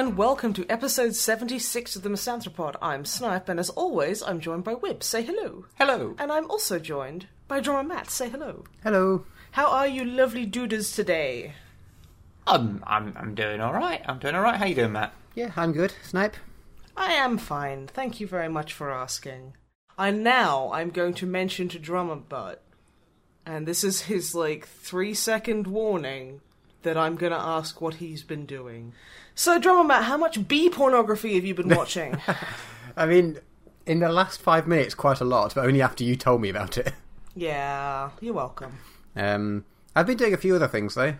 and welcome to episode 76 of the Misanthropod. I'm Snipe, and as always, I'm joined by Wib. Say hello. Hello. And I'm also joined by drummer Matt. Say hello. Hello. How are you lovely dudas today? I'm I'm I'm doing all right. I'm doing all right. How you doing, Matt? Yeah, I'm good. Snipe. I am fine. Thank you very much for asking. And now I'm going to mention to drummer Butt, and this is his like three second warning that I'm gonna ask what he's been doing. So, drummer Matt, how much bee pornography have you been watching? I mean, in the last five minutes, quite a lot, but only after you told me about it. yeah, you're welcome. Um, I've been doing a few other things though.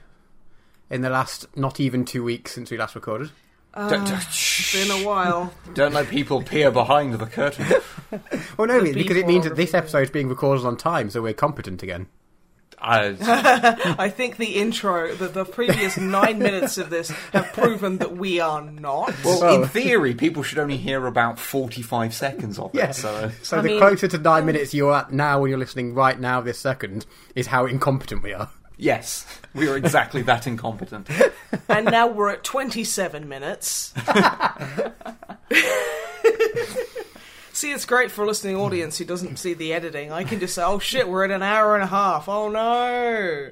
In the last not even two weeks since we last recorded. don't, don't, It's been a while. don't let people peer behind the curtain. Well, no, The because it means that this pornography. episode is being recorded on time, so we're competent again. I, I think the intro, the, the previous nine minutes of this have proven that we are not. well, So- in theory, people should only hear about forty-five seconds of it. Yeah. So So I the mean- closer to nine um, minutes you're at now when you're listening right now, this second, is how incompetent we are. yes, we are exactly that incompetent. and now we're at 27 minutes. See, it's great for a listening hmm. audience who doesn't see the editing. I can just say, oh shit, we're at an hour and a half. Oh no.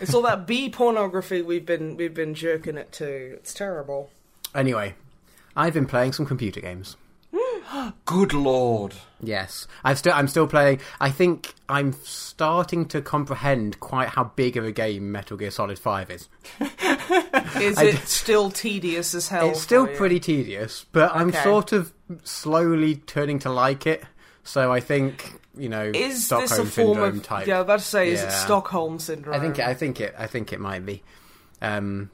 It's all that bee pornography we've been we've been jerking it to. It's terrible. Anyway, I've been playing some computer games. Good lord. Yes, I've still I'm still playing. I think I'm starting to comprehend quite how big of a game Metal Gear Solid Five is. Is it d- still tedious as hell? It's still pretty tedious, but I'm sort of slowly turning to like it. So I think you know Is Stockholm this a form syndrome of? type. Yeah, I was about to say, is it Stockholm syndrome? I think I think it I think it might be. Um,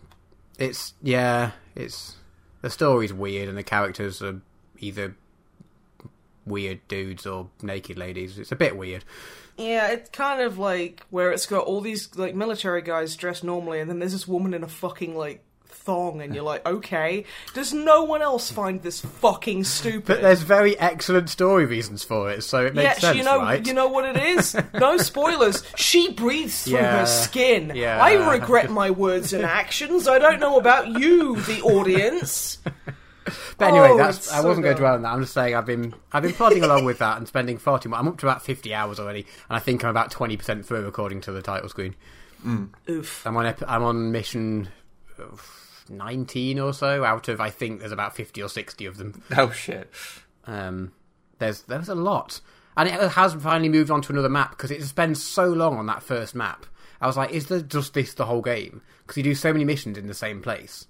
it's yeah, it's the story's weird and the characters are either weird dudes or naked ladies. It's a bit weird. Yeah, it's kind of like where it's got all these like military guys dressed normally, and then there's this woman in a fucking like thong, and you're like, okay, does no one else find this fucking stupid? But there's very excellent story reasons for it, so it makes yeah, sense, you know, right? you know what it is. No spoilers. She breathes through Yeah, her skin. yeah. I regret my words and actions. I don't know about you, the audience. But anyway, Oh, that's I wasn't going to dwell on that. I'm just saying I've been I've been plodding along with that and spending far too much. I'm up to about 50 hours already, and I think I'm about 20 percent through according to the title screen. Oof. I'm on ep- I'm on mission uh, 19 or so out of I think there's about 50 or 60 of them. Oh shit. Um, there's there's a lot, and it has finally moved on to another map because it spends so long on that first map. I was like, is there just this the whole game? Because you do so many missions in the same place,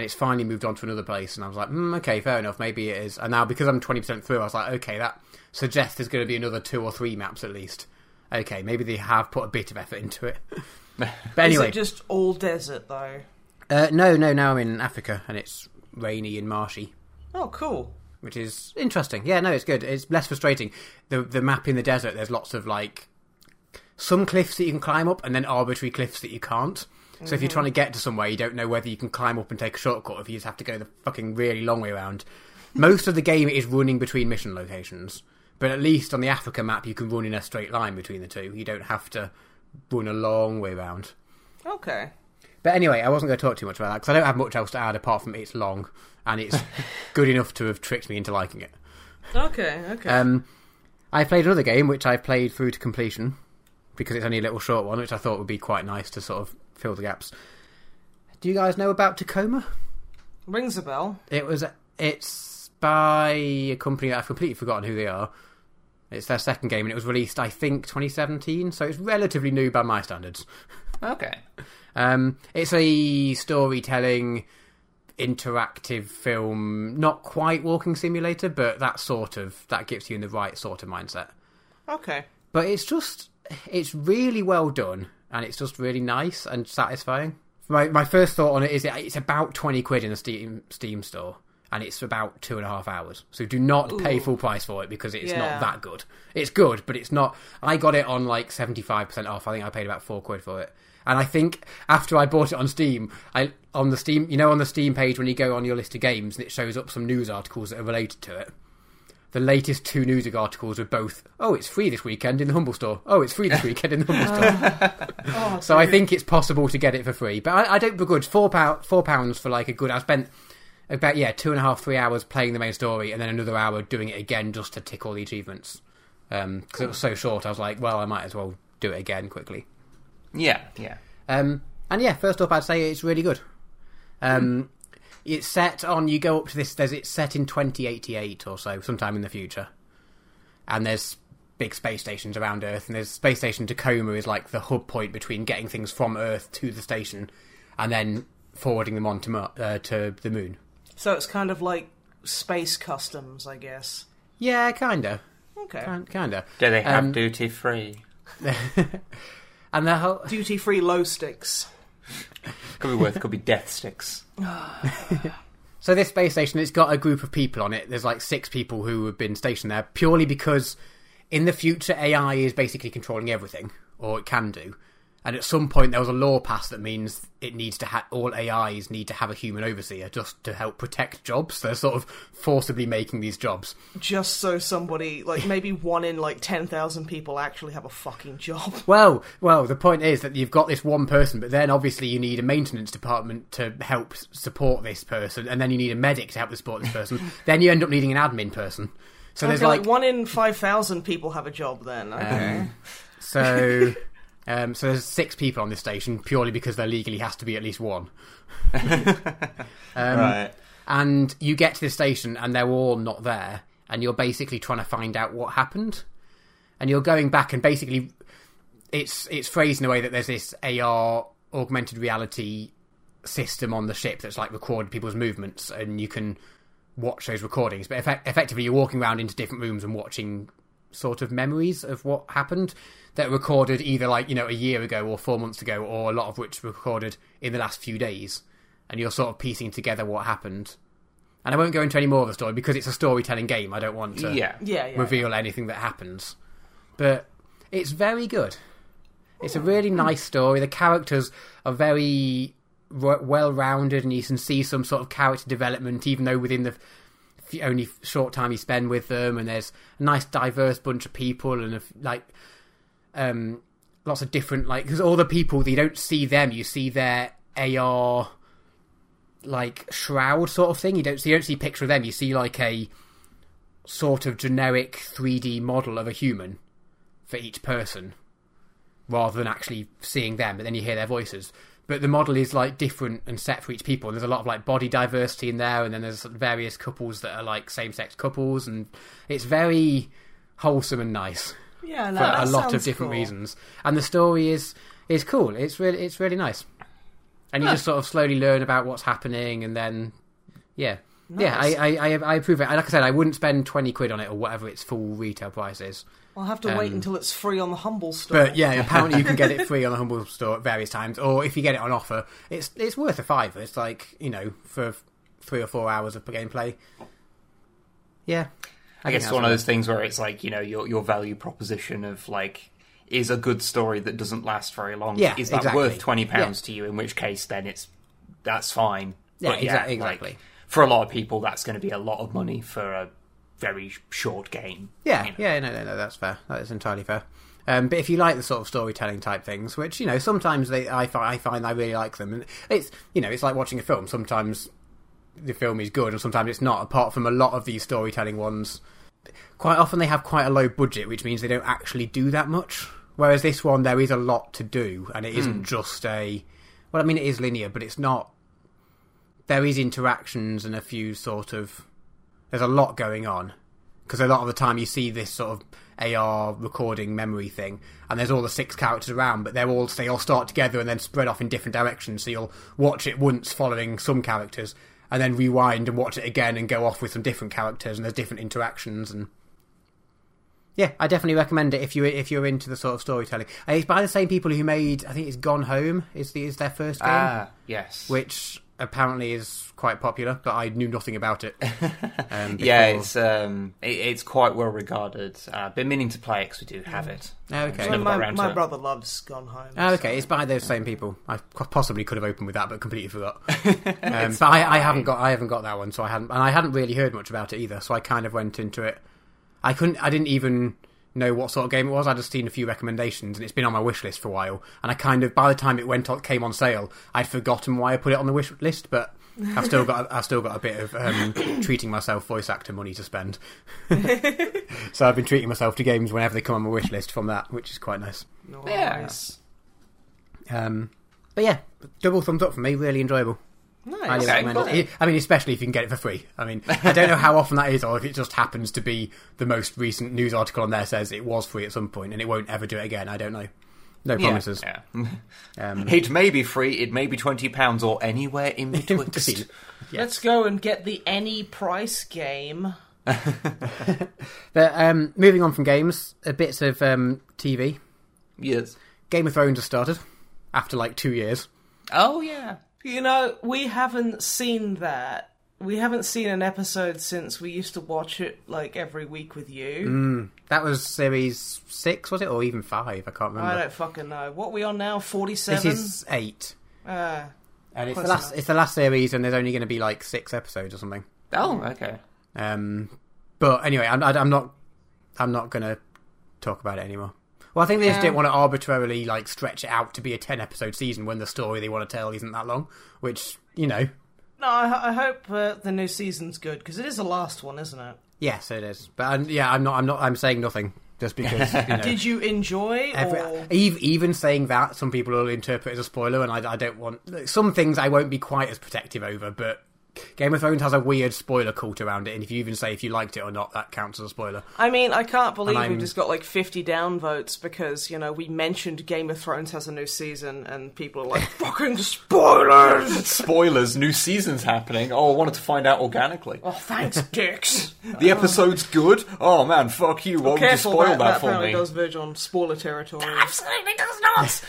and it's finally moved on to another place. And I was like, mm, okay, fair enough, maybe it is. And now because I'm twenty percent through, I was like, okay, that suggests there's going to be another two or three maps at least. Okay, maybe they have put a bit of effort into it. But anyway, Is it just all desert though? uh, no, no, now I'm in Africa and it's rainy and marshy. Oh, cool. which is interesting. Yeah, no, it's good. It's less frustrating. The the map in the desert, there's lots of like some cliffs that you can climb up, and then arbitrary cliffs that you can't. So if you're trying to get to somewhere, you don't know whether you can climb up and take a shortcut, or if you just have to go the fucking really long way around. Most of the game is running between mission locations, but at least on the Africa map, you can run in a straight line between the two. You don't have to run a long way around. Okay. But anyway, I wasn't going to talk too much about that because I don't have much else to add apart from it's long and it's good enough to have tricked me into liking it. Okay. Okay. Um, I played another game which I played through to completion because it's only a little short one, which I thought would be quite nice to sort of fill the gaps. Do you guys know about Tacoma? Rings a bell. It was it's by a company that I've completely forgotten who they are. It's their second game, and it was released, I think, 2017. So it's relatively new by my standards. Okay. Um, it's a storytelling, interactive film, not quite walking simulator, but that sort of that gets you in the right sort of mindset. Okay. But it's just it's really well done, and it's just really nice and satisfying. My my first thought on it is it- it's about twenty quid in the Steam Steam store, and it's about two and a half hours. So do not pay full price for it because it's Yeah. not that good. It's good, but it's not. I got it on like seventy five percent off. I think I paid about four quid for it. And I think after I bought it on Steam, I on the Steam, you know, on the Steam page when you go on your list of games and it shows up some news articles that are related to it. The latest two news articles were both, oh, it's free this weekend in the Humble Store. Oh, it's free this weekend in the Humble Store. Oh, So I think it's possible to get it for free, but I, I don't begrudge four pound four pounds for like a good. I spent about yeah two and a half three hours playing the main story, and then another hour doing it again just to tick all the achievements. Because it was so short, I was like, well, I might as well do it again quickly. Yeah, yeah. Um, and yeah, first up, I'd say it's really good. Um, It's set on you go up to this. There's it's set in 2088 or so, sometime in the future, and there's big space stations around Earth, and there's space station Tacoma is like the hub point between getting things from Earth to the station, and then forwarding them on to uh, to the moon. So it's kind of like space customs, I guess. Yeah, kinda, Okay. kinda. Do they have Um, duty free? And the whole Duty free low sticks. Could be worth. Could be death sticks. So this space station, it's got a group of people on it. There's like six people who have been stationed there purely because in the future AI is basically controlling everything, or it can do. And at some point there was a law passed that means it needs to ha- all AIs need to have a human overseer just to help protect jobs. They're sort of forcibly making these jobs. Just so somebody, like maybe one in like 10,000 people actually have a fucking job. Well, well, the point is that you've got this one person, but then obviously you need a maintenance department to help support this person, and then you need a medic to help support this person. then you end up needing an admin person. So there's Okay, like, like one in 5,000 people have a job then. Okay. Um, so, um, so there's six people on this station purely because there legally has to be at least one. Um, right. And you get to the station and they're all not there, and you're basically trying to find out what happened. And you're going back and basically, it's it's phrased in a way that there's this AR augmented reality system on the ship that's like recording people's movements, and you can watch those recordings. But effect- effectively, you're walking around into different rooms and watching sort of memories of what happened that are recorded either like you know a year ago or four months ago, or a lot of which were recorded in the last few days, and you're sort of piecing together what happened. And I won't go into any more of the story because it's a storytelling game. I don't want to Yeah. Yeah, yeah. reveal anything that happens, but it's very good. It's a really nice story. The characters are very w- well rounded, and you can see some sort of character development, even though within the f- only short time you spend with them. And there's a nice, diverse bunch of people, and a f like um, lots of different like because all the people you don't see them, you see their AR like shroud sort of thing. You don't see you don't see picture of them. You see like a sort of generic 3D model of a human for each person rather than actually seeing them, but then you hear their voices. But the model is like different and set for each people. There's a lot of like body diversity in there, and then there's various couples that are like same sex couples, and it's very wholesome and nice yeah, no, for a lot of different cool. reasons. And the story is is cool. It's really it's really nice. And you just sort of slowly learn about what's happening, and then yeah, yeah, I, I I I approve it. Like I said, I wouldn't spend twenty quid on it or whatever its full retail price is. I'll have to wait Um, until it's free on the Humble store. But yeah, apparently you can get it free on the Humble Store at various times, or if you get it on offer, it's it's worth a fiver. It's like you know for three or four hours of gameplay. Yeah, I guess it's one of those things where it's like you know your your value proposition of like is a good story that doesn't last very long. Yeah, is that exactly. worth twenty pounds to you? In which case, then it's that's fine. Yeah, But like, exactly. for a lot of people, that's going to be a lot of money for a very short game. Yeah, you know. yeah, no, no, no, that's fair. That is entirely fair. Um, but if you like the sort of storytelling type things, which you know, sometimes they, I find, I find I really like them, and it's you know, it's like watching a film. Sometimes the film is good, and sometimes it's not. Apart from a lot of these storytelling ones, quite often they have quite a low budget, which means they don't actually do that much. Whereas this one, there is a lot to do, and it isn't hmm. just a. Well, I mean, it is linear, but it's not. There is interactions and a few sort of. There's a lot going on because a lot of the time you see this sort of AR recording memory thing, and there's all the six characters around, but they're all they all start together and then spread off in different directions. So you'll watch it once following some characters, and then rewind and watch it again and go off with some different characters, and there's different interactions and. Yeah, I definitely recommend it if you if you're into the sort of storytelling. And it's by the same people who made I think it's Gone Home is the is their first game, Ah, yes. which apparently is quite popular, but I knew nothing about it. Um, Yeah, it's um, it, it's quite well regarded. Uh, been meaning to play it 'cause we do have it. Oh, okay. Well, never my around my it. brother loves Gone Home. Oh, so- okay, it's by those same people. I possibly could have opened with that, but completely forgot. um, but I, I haven't got I haven't got that one, so I hadn't, and I hadn't really heard much about it either. So I kind of went into it. I couldn't. I didn't even know what sort of game it was. I'd just seen a few recommendations, and it's been on my wish list for a while. And I kind of by the time it went on, came on sale, I'd forgotten why I put it on the wish list, but. I've still got I've still got a bit of um, treating myself voice actor money to spend, so I've been treating myself to games whenever they come on my wish list from that, which is quite nice. Nice. Um, but yeah, double thumbs up for me. Really enjoyable. Nice. Highly Okay, recommend cool. it. I mean, especially if you can get it for free. I mean, I don't know how often that is, or if it just happens to be the most recent news article on there says it was free at some point and it won't ever do it again. I don't know. No promises. Yeah. Um, It may be free. It may be twenty pounds or anywhere in between. Yes. Let's go and get the any price game. But um, moving on from games, a bits of um, TV. yes. Game of Thrones has started after like two years. Oh yeah. You know, we haven't seen that. We haven't seen an episode since we used to watch it like every week with you. That was series six, was it, or even five? I can't remember. I don't fucking know. What we on now? forty-seven. This Forty-seven. is eight, Uh, and it's the last. enough. It's the last series, and there's only going to be like six episodes or something. Oh okay. Um, but anyway, I'm, I'm not. I'm not going to talk about it anymore. Well, I think they just Yeah. didn't want to arbitrarily like stretch it out to be a ten episode season when the story they want to tell isn't that long. Which you know, no, I, I hope uh, the new season's good because it is the last one, isn't it? yes, it is. But um, yeah, I'm not. I'm not. I'm saying nothing just because you know. Did you enjoy? Every, even saying that, some people will interpret as a spoiler, and I, I don't want some things I won't be quite as protective over. But Game of Thrones has a weird spoiler cult around it, and if you even say if you liked it or not, that counts as a spoiler. I mean, I can't believe we've just got like 50 downvotes because, you know, we mentioned Game of Thrones has a new season and people are like, fucking spoilers! Spoilers. New season's happening. Oh, I wanted to find out organically. oh, thanks, dicks. The episode's good. Oh man, fuck you. Why would you Careful, spoil that, that, that for apparently me? does verge on spoiler territory. Absolutely does not.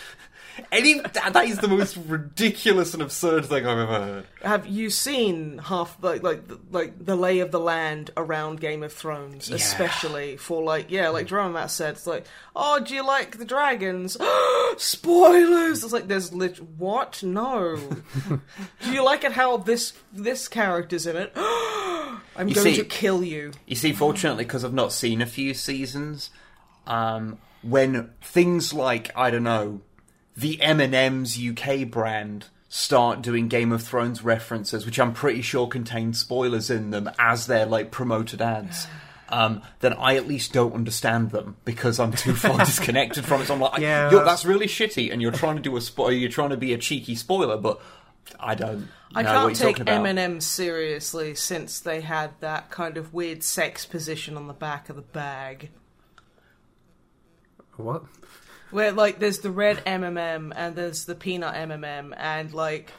Any that, that is the most ridiculous and absurd thing I've ever heard. Have you seen half, like, like, the- like the lay of the land around Game of Thrones, Yeah. especially for, like, yeah, like Drummer Matt said, it's like, oh, do you like the dragons? Spoilers! It's like, there's lit, what? No. do you like it how this, this character's in it? I'm You going see- to kill you. You see, fortunately, because I've not seen a few seasons, um, when things like I don't know, the M and M's UK brand start doing Game of Thrones references, which I'm pretty sure contain spoilers in them as their like promoted ads. Um, then I at least don't understand them because I'm too far disconnected from it. So I'm like, Yeah, yeah, that's- that's really shitty, and you're trying to do a spoiler. You're trying to be a cheeky spoiler, but I don't. I know can't what you're take talking about. M&M seriously since they had that kind of weird sex position on the back of the bag. What? Where like there's the red MMM and there's the peanut MMM and like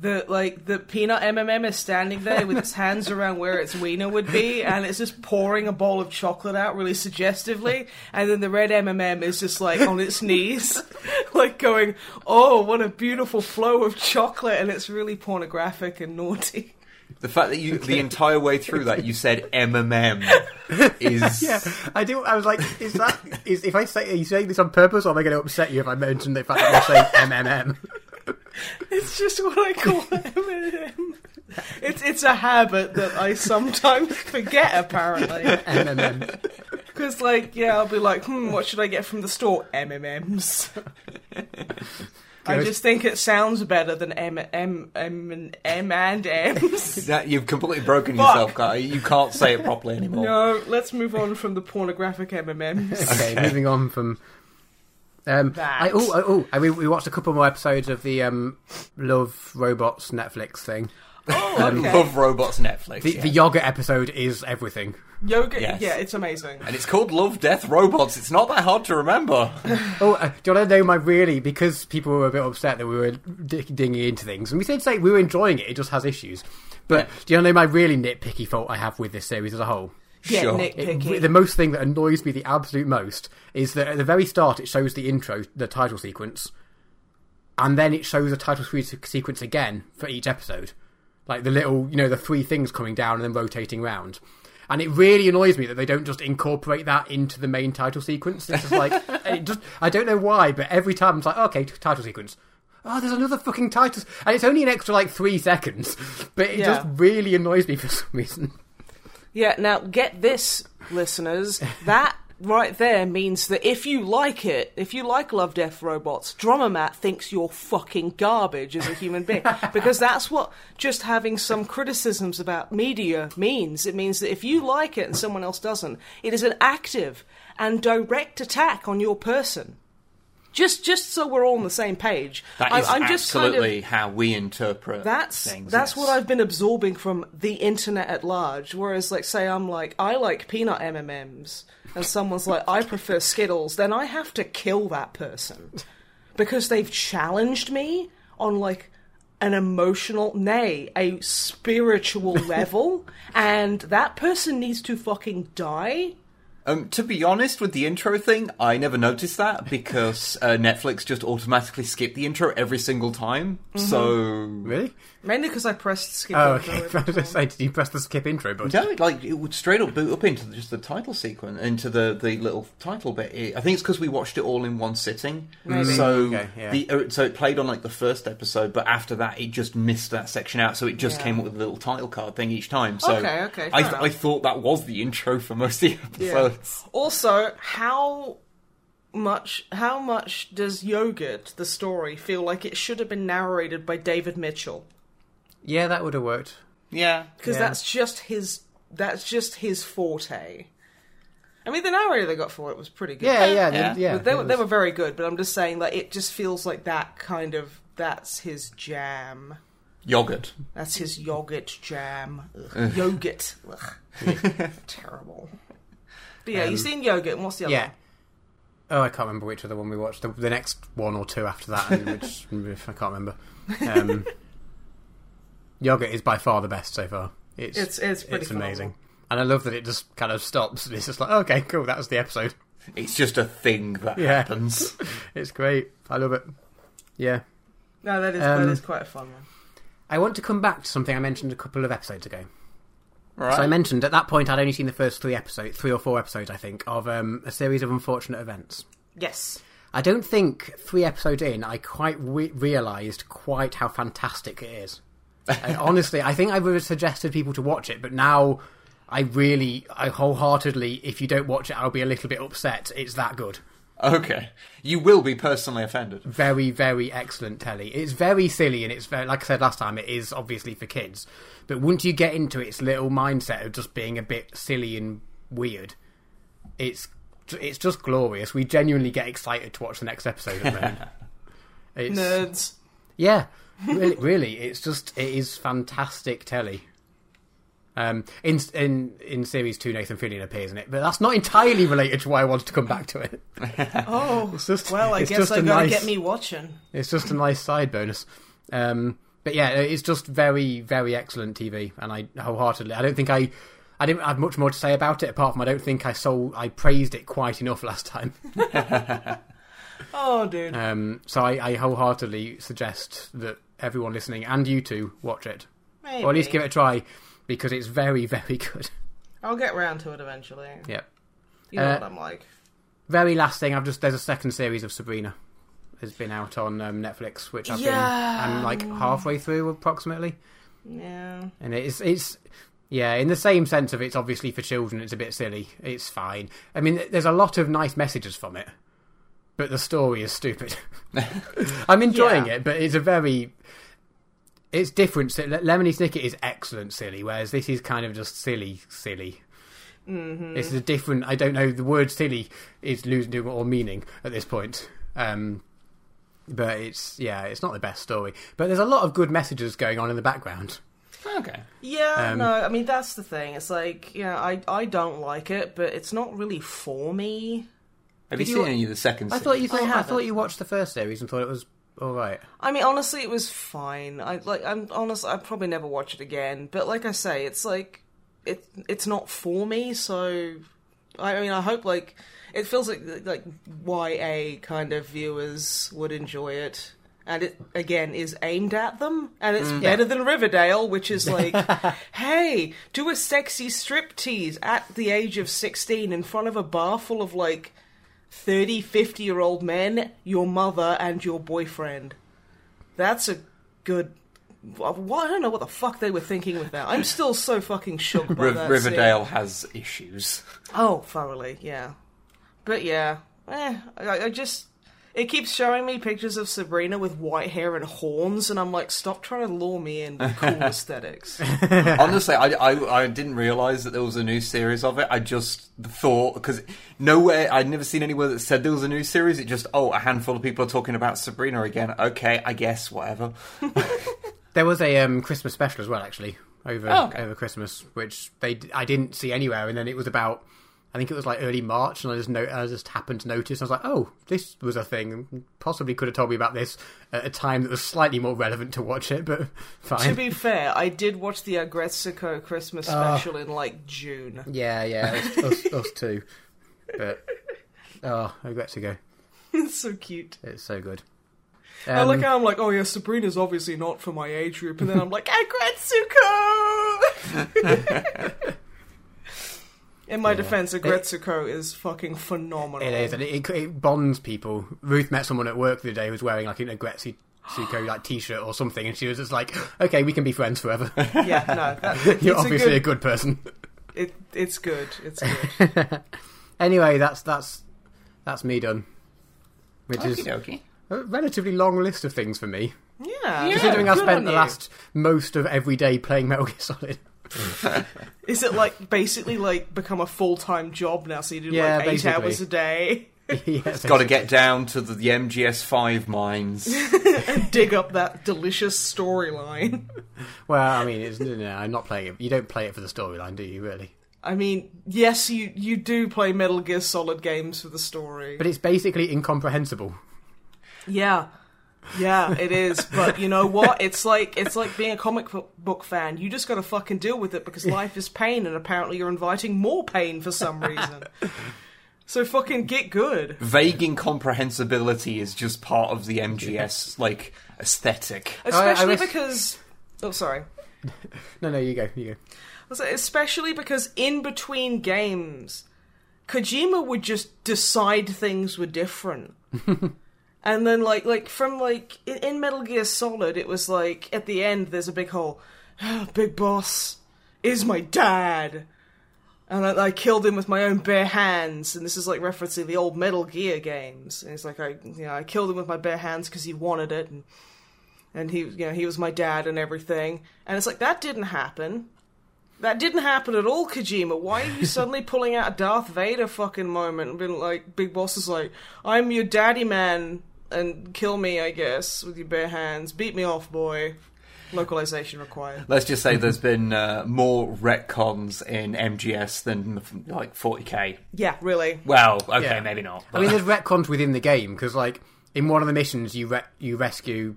the like the peanut MMM is standing there with its hands around where its wiener would be and it's just pouring a bowl of chocolate out really suggestively and then the red MMM is just like on its knees like going oh what a beautiful flow of chocolate and it's really pornographic and naughty. The fact that you the entire way through that you said MMM is Yeah, I do. I was like, is that is if I say are you saying this on purpose, or am I going to upset you if I mention the fact that you're saying MMM? It's just what I call M&M. It's it's a habit that I sometimes forget apparently. MMM. Because, like, yeah, I'll be like, hmm, what should I get from the store? MMMs. I just think it sounds better than M M M and M and M's. that you've completely broken Fuck. yourself, guy. You can't say it properly anymore. no, let's move on from the pornographic MMMs. Okay, moving on from. Um, That. I, oh, oh, I mean, we watched a couple more episodes of the um, Love Robots Netflix thing. Oh, okay. Love Robots Netflix. The, yeah. the yoga episode is everything. Yoga, Yes. yeah, it's amazing. and it's called Love Death Robots. It's not that hard to remember. Oh, uh, do you want to know my really? Because people were a bit upset that we were d- dinging into things, and we did say we were enjoying it. It just has issues. But do you want to know my really nitpicky fault I have with this series as a whole? Get Sure. It- nitpicky. the most thing that annoys me the absolute most is that at the very start it shows the intro, the title sequence, and then it shows the title sequence again for each episode, like the little you know the three things coming down and then rotating round. And it really annoys me that they don't just incorporate that into the main title sequence. It's just like it just I don't know why, but every time it's like okay, title sequence. Oh, there's another fucking title, and it's only an extra like three seconds, but it Yeah. just really annoys me for some reason. Yeah, now get this, listeners. That right there means that if you like it, if you like Love Death Robots, Drummer Matt thinks you're fucking garbage as a human being. because that's what just having some criticisms about media means. It means that if you like it and someone else doesn't, it is an active and direct attack on your person. Just, just so we're all on the same page. That I- is I'm just kind of- absolutely how we interpret that's things. that's yes. what I've been absorbing from the internet at large. Whereas, like, say I'm like, I like peanut M and M's, and someone's like, I prefer Skittles, then I have to kill that person because they've challenged me on like an emotional, nay, a spiritual level, and that person needs to fucking die. Um, to be honest, with the intro thing, I never noticed that because uh, Netflix just automatically skipped the intro every single time. Mm-hmm. So Really? Mainly because I pressed skip. Oh, okay. every I was going to say, did you press the skip intro button? no, like it would straight up boot up into the, just the title sequence, into the, the little title bit. I think it's because we watched it all in one sitting. Maybe. So Okay, yeah. the uh, so it played on like the first episode, but after that, it just missed that section out. So it just Yeah. came up with a little title card thing each time. So Okay, okay, I, fair enough. I thought that was the intro for most of the Yeah. Also, how much how much does Yogurt the story feel like it should have been narrated by David Mitchell? Yeah, that would have worked. Yeah, Because Yeah. that's just his that's just his forte. I mean, the narrator they got for it was pretty good. Yeah, yeah, Yeah. yeah. yeah they, it were they were very good. But I'm just saying, like, it just feels like that kind of that's his jam. yogurt. That's his yogurt jam. Ugh. Yogurt. Ugh. Terrible. But yeah, you've seen yogurt. And what's the other Yeah. one? Oh, I can't remember which other one we watched. The, the next one or two after that, which I can't remember. Um, Yogurt is by far the best so far. It's It's- it's pretty amazing, and I love that it just kind of stops. And it's just like, okay, cool, that was the episode. It's just a thing that Yeah. happens. It's great. I love it. Yeah. No, that is Um, that is quite a fun one. I want to come back to something I mentioned a couple of episodes ago. Right. So I mentioned at that point I'd only seen the first three episodes, three or four episodes, I think, of um, a series of unfortunate events. Yes. I don't think three episodes in I quite re- realised quite how fantastic it is. And honestly, I think I would have suggested people to watch it, but now I really, I wholeheartedly, if you don't watch it, I'll be a little bit upset. It's that good. Okay. You will be personally offended. Very, very excellent telly. It's very silly, and it's very, like I said last time, it is obviously for kids. But once you get into its little mindset of just being a bit silly and weird, it's it's just glorious. We genuinely get excited to watch the next episode at the moment. It's, Nerds. Yeah, really, really, it's just it is fantastic telly. Um, in in in series two, Nathan Fillion appears in it, but that's not entirely related to why I wanted to come back to it. Oh, It's just- well, I it's guess just I a gotta nice- get me watching. It's just a nice side bonus. Um, but yeah, it's just very, very excellent TV, and I wholeheartedly. I don't think I, I didn't have much more to say about it apart from I don't think I sold, I praised it quite enough last time. Oh, dude. Um, so I, I wholeheartedly suggest that everyone listening and you two watch it, Maybe. or at least give it a try because it's very, very good. I'll get round to it eventually. Yep. You know Uh, what I'm like. Very last thing, I've just there's a second series of Sabrina has been out on um, Netflix, which I've Yeah. been I'm like halfway through approximately. Yeah. and it's it's yeah in the same sense of it's obviously for children it's a bit silly it's fine i mean there's a lot of nice messages from it but the story is stupid i'm enjoying Yeah. it but it's a very it's different lemony snicket is excellent silly whereas this is kind of just silly silly mm-hmm. this is a different i don't know the word silly is losing all meaning at this point um but it's yeah it's not the best story but there's a lot of good messages going on in the background Okay. Yeah, Um, no, I mean that's the thing. It's like, yeah, I I don't like it, but it's not really for me. Have you Did seen you- any of the second I series? thought oh, you thought, I, haven't. thought you watched the first series and thought it was all right. I mean, honestly, it was fine. I like. I'm honest. I'd probably never watch it again. But like I say, it's like it. It's not for me. So, I mean, I hope like it feels like like YA kind of viewers would enjoy it, and it again is aimed at them, and it's mm. better than Riverdale, which is like, hey, do a sexy striptease at the age of 16 in front of a bar full of like 30, 50 year old men, your mother, and your boyfriend. That's a good. Well, I don't know what the fuck they were thinking with that. I'm still so fucking shook by Riv- that. Riverdale has issues. Oh, thoroughly, yeah. But yeah, eh, I, I just it keeps showing me pictures of Sabrina with white hair and horns, and I'm like, stop trying to lure me in with cool aesthetics. Honestly, I, I, I didn't realize that there was a new series of it. I just thought because nowhere I'd never seen anywhere that said there was a new series. It just oh, a handful of people are talking about Sabrina again. Okay, I guess whatever. There was a um, Christmas special as well, actually, over Oh, okay. over Christmas, which they I didn't see anywhere, and then it was about. I think it was like early March, and I just no, I just happened to notice. I was like, "Oh, this was a thing." Possibly could have told me about this at a time that was slightly more relevant to watch it, but fine. to be fair, I did watch the Aggretsuko Christmas special in like June. Yeah, yeah, us, us, us too. But oh, I go. it's so cute. It's so good. I Um, look at it, I'm like, oh yeah, Sabrina's obviously not for my age group, and then I'm like, Aggretsuko! In my defense, Aggretsuko is fucking phenomenal. It is, and it, it, it bonds people. Ruth met someone at work the other day who was wearing like an Agretsi Suko like t-shirt or something, and she was just like, "Okay, we can be friends forever. Yeah, no, that, You're obviously a a good, good person." it, it's good. It's good. anyway, that's that's that's me done. Which is Okey-dokey. a relatively long list of things for me, Yeah, considering I spent the last most of every day playing Metal Gear Solid. Is it like basically like become a full time job now? So you do Yeah, like eight basically. hours a day, yeah, Got to get down to the, the MGS5 mines. And dig up that delicious storyline. Well, I mean, it's, no, no, I'm not playing it. You don't play it for the storyline, do you? Really? I mean, yes, you you do play Metal Gear Solid games for the story. But it's basically incomprehensible. Yeah. Yeah, it is. But you know what? It's like it's like being a comic book fan. You just got to fucking deal with it because life is pain, and apparently you're inviting more pain for some reason. so fucking get good. Vague incomprehensibility is just part of the MGS like aesthetic. Especially wish- because. Oh, sorry. No, no, you go, you go. I Especially because in between games, Kojima would just decide things were different. and then like like from like in, in Metal Gear Solid it was like at the end there's a big hole. Ah, big boss is my dad. And I, I killed him with my own bare hands, and this is like referencing the old Metal Gear games. And it's like I, you know, I killed him with my bare hands because he wanted it, and and he, you know, he was my dad and everything. And it's like that didn't happen. That didn't happen at all, Kojima. Why are you suddenly pulling out a Darth Vader fucking moment and being like, Big Boss is like, I'm your daddy man, and kill me, I guess, with your bare hands. Beat me off, boy. Localization required. Let's just say there's been uh, more retcons in MGS than like 40k. Yeah, really. Well, okay, Yeah. maybe not. I mean, there's retcons within the game because, like, in one of the missions, you re- you rescue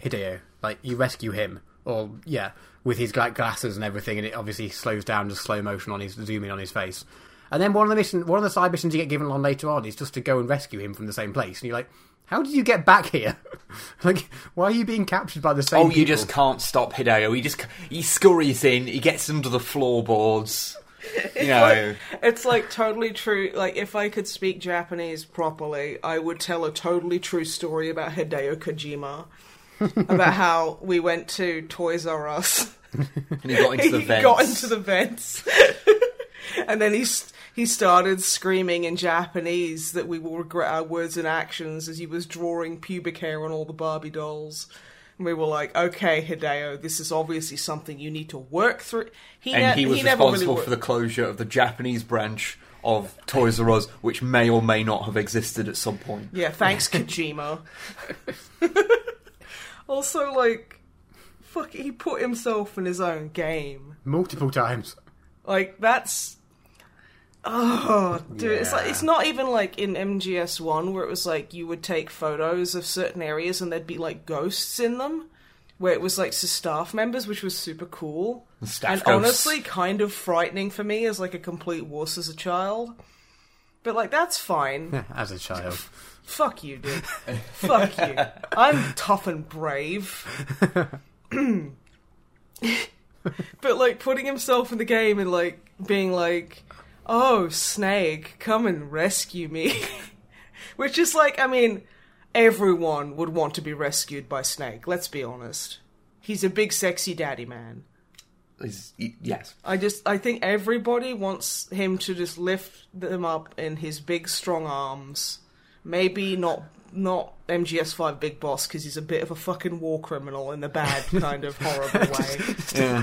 Hideo, like you rescue him, or yeah, with his like glasses and everything, and it obviously slows down to slow motion on his zooming on his face. And then one of the mission, one of the side missions you get given on later on is just to go and rescue him from the same place, and you're like, how did you get back here? like, why are you being captured by the same? oh, you just can't stop Hideo. He just he scurries in. He gets under the floorboards. You know, It's like totally true. Like, if I could speak Japanese properly, I would tell a totally true story about Hideo Kojima. about how we went to Toys R Us. and he got into the he vents. got into the vents. and then he, s- he started screaming in Japanese that we will regret our words and actions as he was drawing pubic hair on all the Barbie dolls. And we were like, okay, Hideo, this is obviously something you need to work through. He, and ne- he was never really responsible worked- for the closure of the Japanese branch of Toys R Us, which may or may not have existed at some point. Yeah, thanks, Kojima. also, like, fuck, he put himself in his own game. multiple times. Like, that's. Oh, dude, it's like it's not even like in MGS One where it was like you would take photos of certain areas and there'd be like ghosts in them, where it was like to staff members, which was super cool Staff and ghosts. honestly kind of frightening for me as like a complete wuss as a child. But like that's fine. As a child. Fuck you, dude. Fuck you. I'm tough and brave. but like putting himself in the game and like being like, "Oh, Snake, come and rescue me," which is like, I mean, everyone would want to be rescued by Snake. Let's be honest. He's a big, sexy daddy man. Y- yes. I just, I think everybody wants him to just lift them up in his big, strong arms. Maybe not, not MGS5 Big Boss because he's a bit of a fucking war criminal in the bad kind of horrible way. Yeah.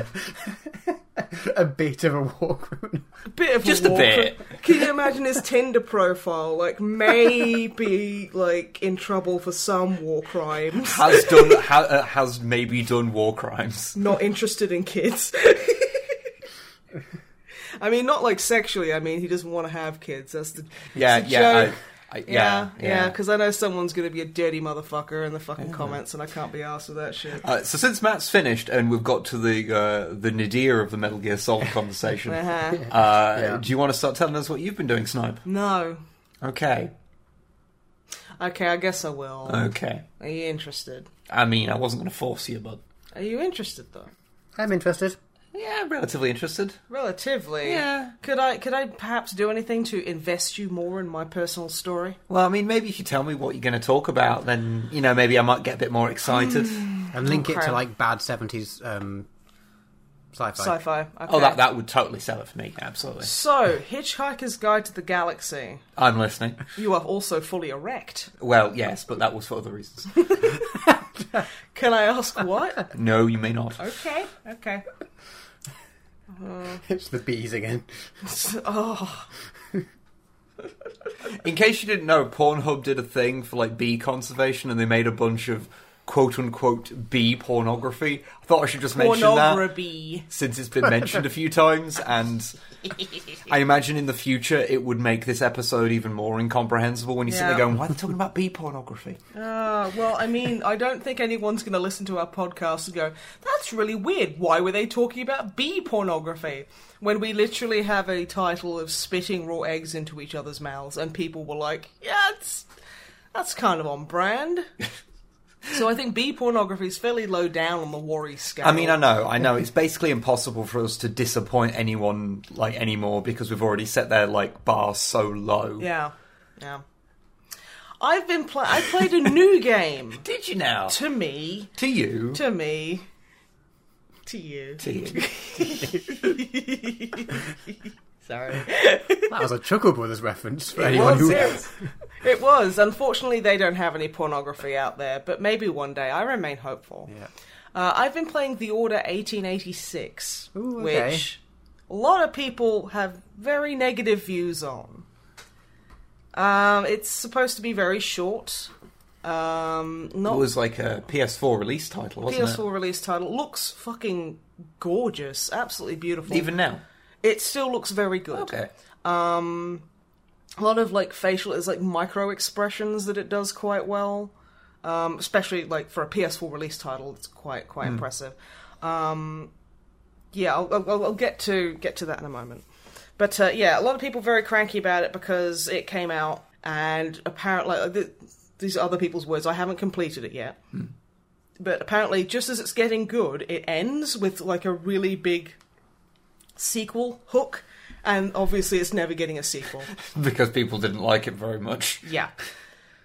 a bit of a war criminal. A bit of Just a war bit. Can you imagine his Tinder profile? Like maybe like in trouble for some war crimes. has done ha, uh, has maybe done war crimes. Not interested in kids. I mean, not like sexually. I mean, he doesn't want to have kids. That's the Yeah, it's yeah, joke. I, I, Yeah, yeah, yeah, because I know someone's going to be a dirty motherfucker in the fucking comments, and I can't be asked with that shit. Uh, so since Matt's finished and we've got to the uh, the nadir of the Metal Gear Solid conversation, uh, Uh-huh. Yeah. do you want to start telling us what you've been doing, Snipe? No. Okay, Okay, I guess I will. okay. Are you interested? I mean, I wasn't going to force you, but Are you interested though? I'm interested. Yeah, relatively interested. Relatively. Yeah. Could I could I perhaps do anything to invest you more in my personal story? Well, I mean, maybe if you tell me what you're going to talk about, then you know maybe I might get a bit more excited. And link it Okay. to like bad 70s um, sci-fi. Sci-fi. Okay. Oh, that that would totally sell it for me. Absolutely, So, Hitchhiker's Guide to the Galaxy. I'm listening. You are also fully erect. Well, yes, but that was for other reasons. Can I ask what? no, you may not. okay. Okay. Mm-hmm. it's the bees again. Oh, In case you didn't know, Pornhub did a thing for like bee conservation, and they made a bunch of quote unquote bee pornography. I thought I should just mention that pornography. since it's been mentioned a few times, and I imagine in the future it would make this episode even more incomprehensible when you sit there going, "Why are they talking about bee pornography?" Uh, well, I mean, I don't think anyone's going to listen to our podcast and go, that's really weird. Why were they talking about bee pornography? When we literally have a title of spitting raw eggs into each other's mouths, and people were like, yeah, it's, that's kind of on brand. so I think bee pornography is fairly low down on the worry scale. I mean, I know, I know. It's basically impossible for us to disappoint anyone like anymore because we've already set their like bar so low. Yeah, yeah. I've been pla- I played a new game. Did you now? To me, To you. to me, to you. To you. Sorry. That was a Chuckle Brothers reference for It anyone was, who. yes. It was. Unfortunately, they don't have any pornography out there, but maybe one day. I remain hopeful. Yeah. Uh, I've been playing The Order 1886, Ooh, okay. which a lot of people have very negative views on. Um, it's supposed to be very short. Um, It not was like a PS4 release title, wasn't PS4 release title. Looks fucking gorgeous, absolutely beautiful. Even now. It still looks very good. Okay. a lot of like facial is like micro expressions that it does quite well. Um, especially like for a ps4 release title it's quite quite impressive. Um, yeah I'll, I'll, I'll get to get to that in a moment. But uh, yeah a lot of people very cranky about it because it came out and apparently like, th- these are other people's words. I haven't completed it yet. But apparently just as it's getting good it ends with like a really big sequel hook and obviously it's never getting a sequel Because people didn't like it very much. yeah.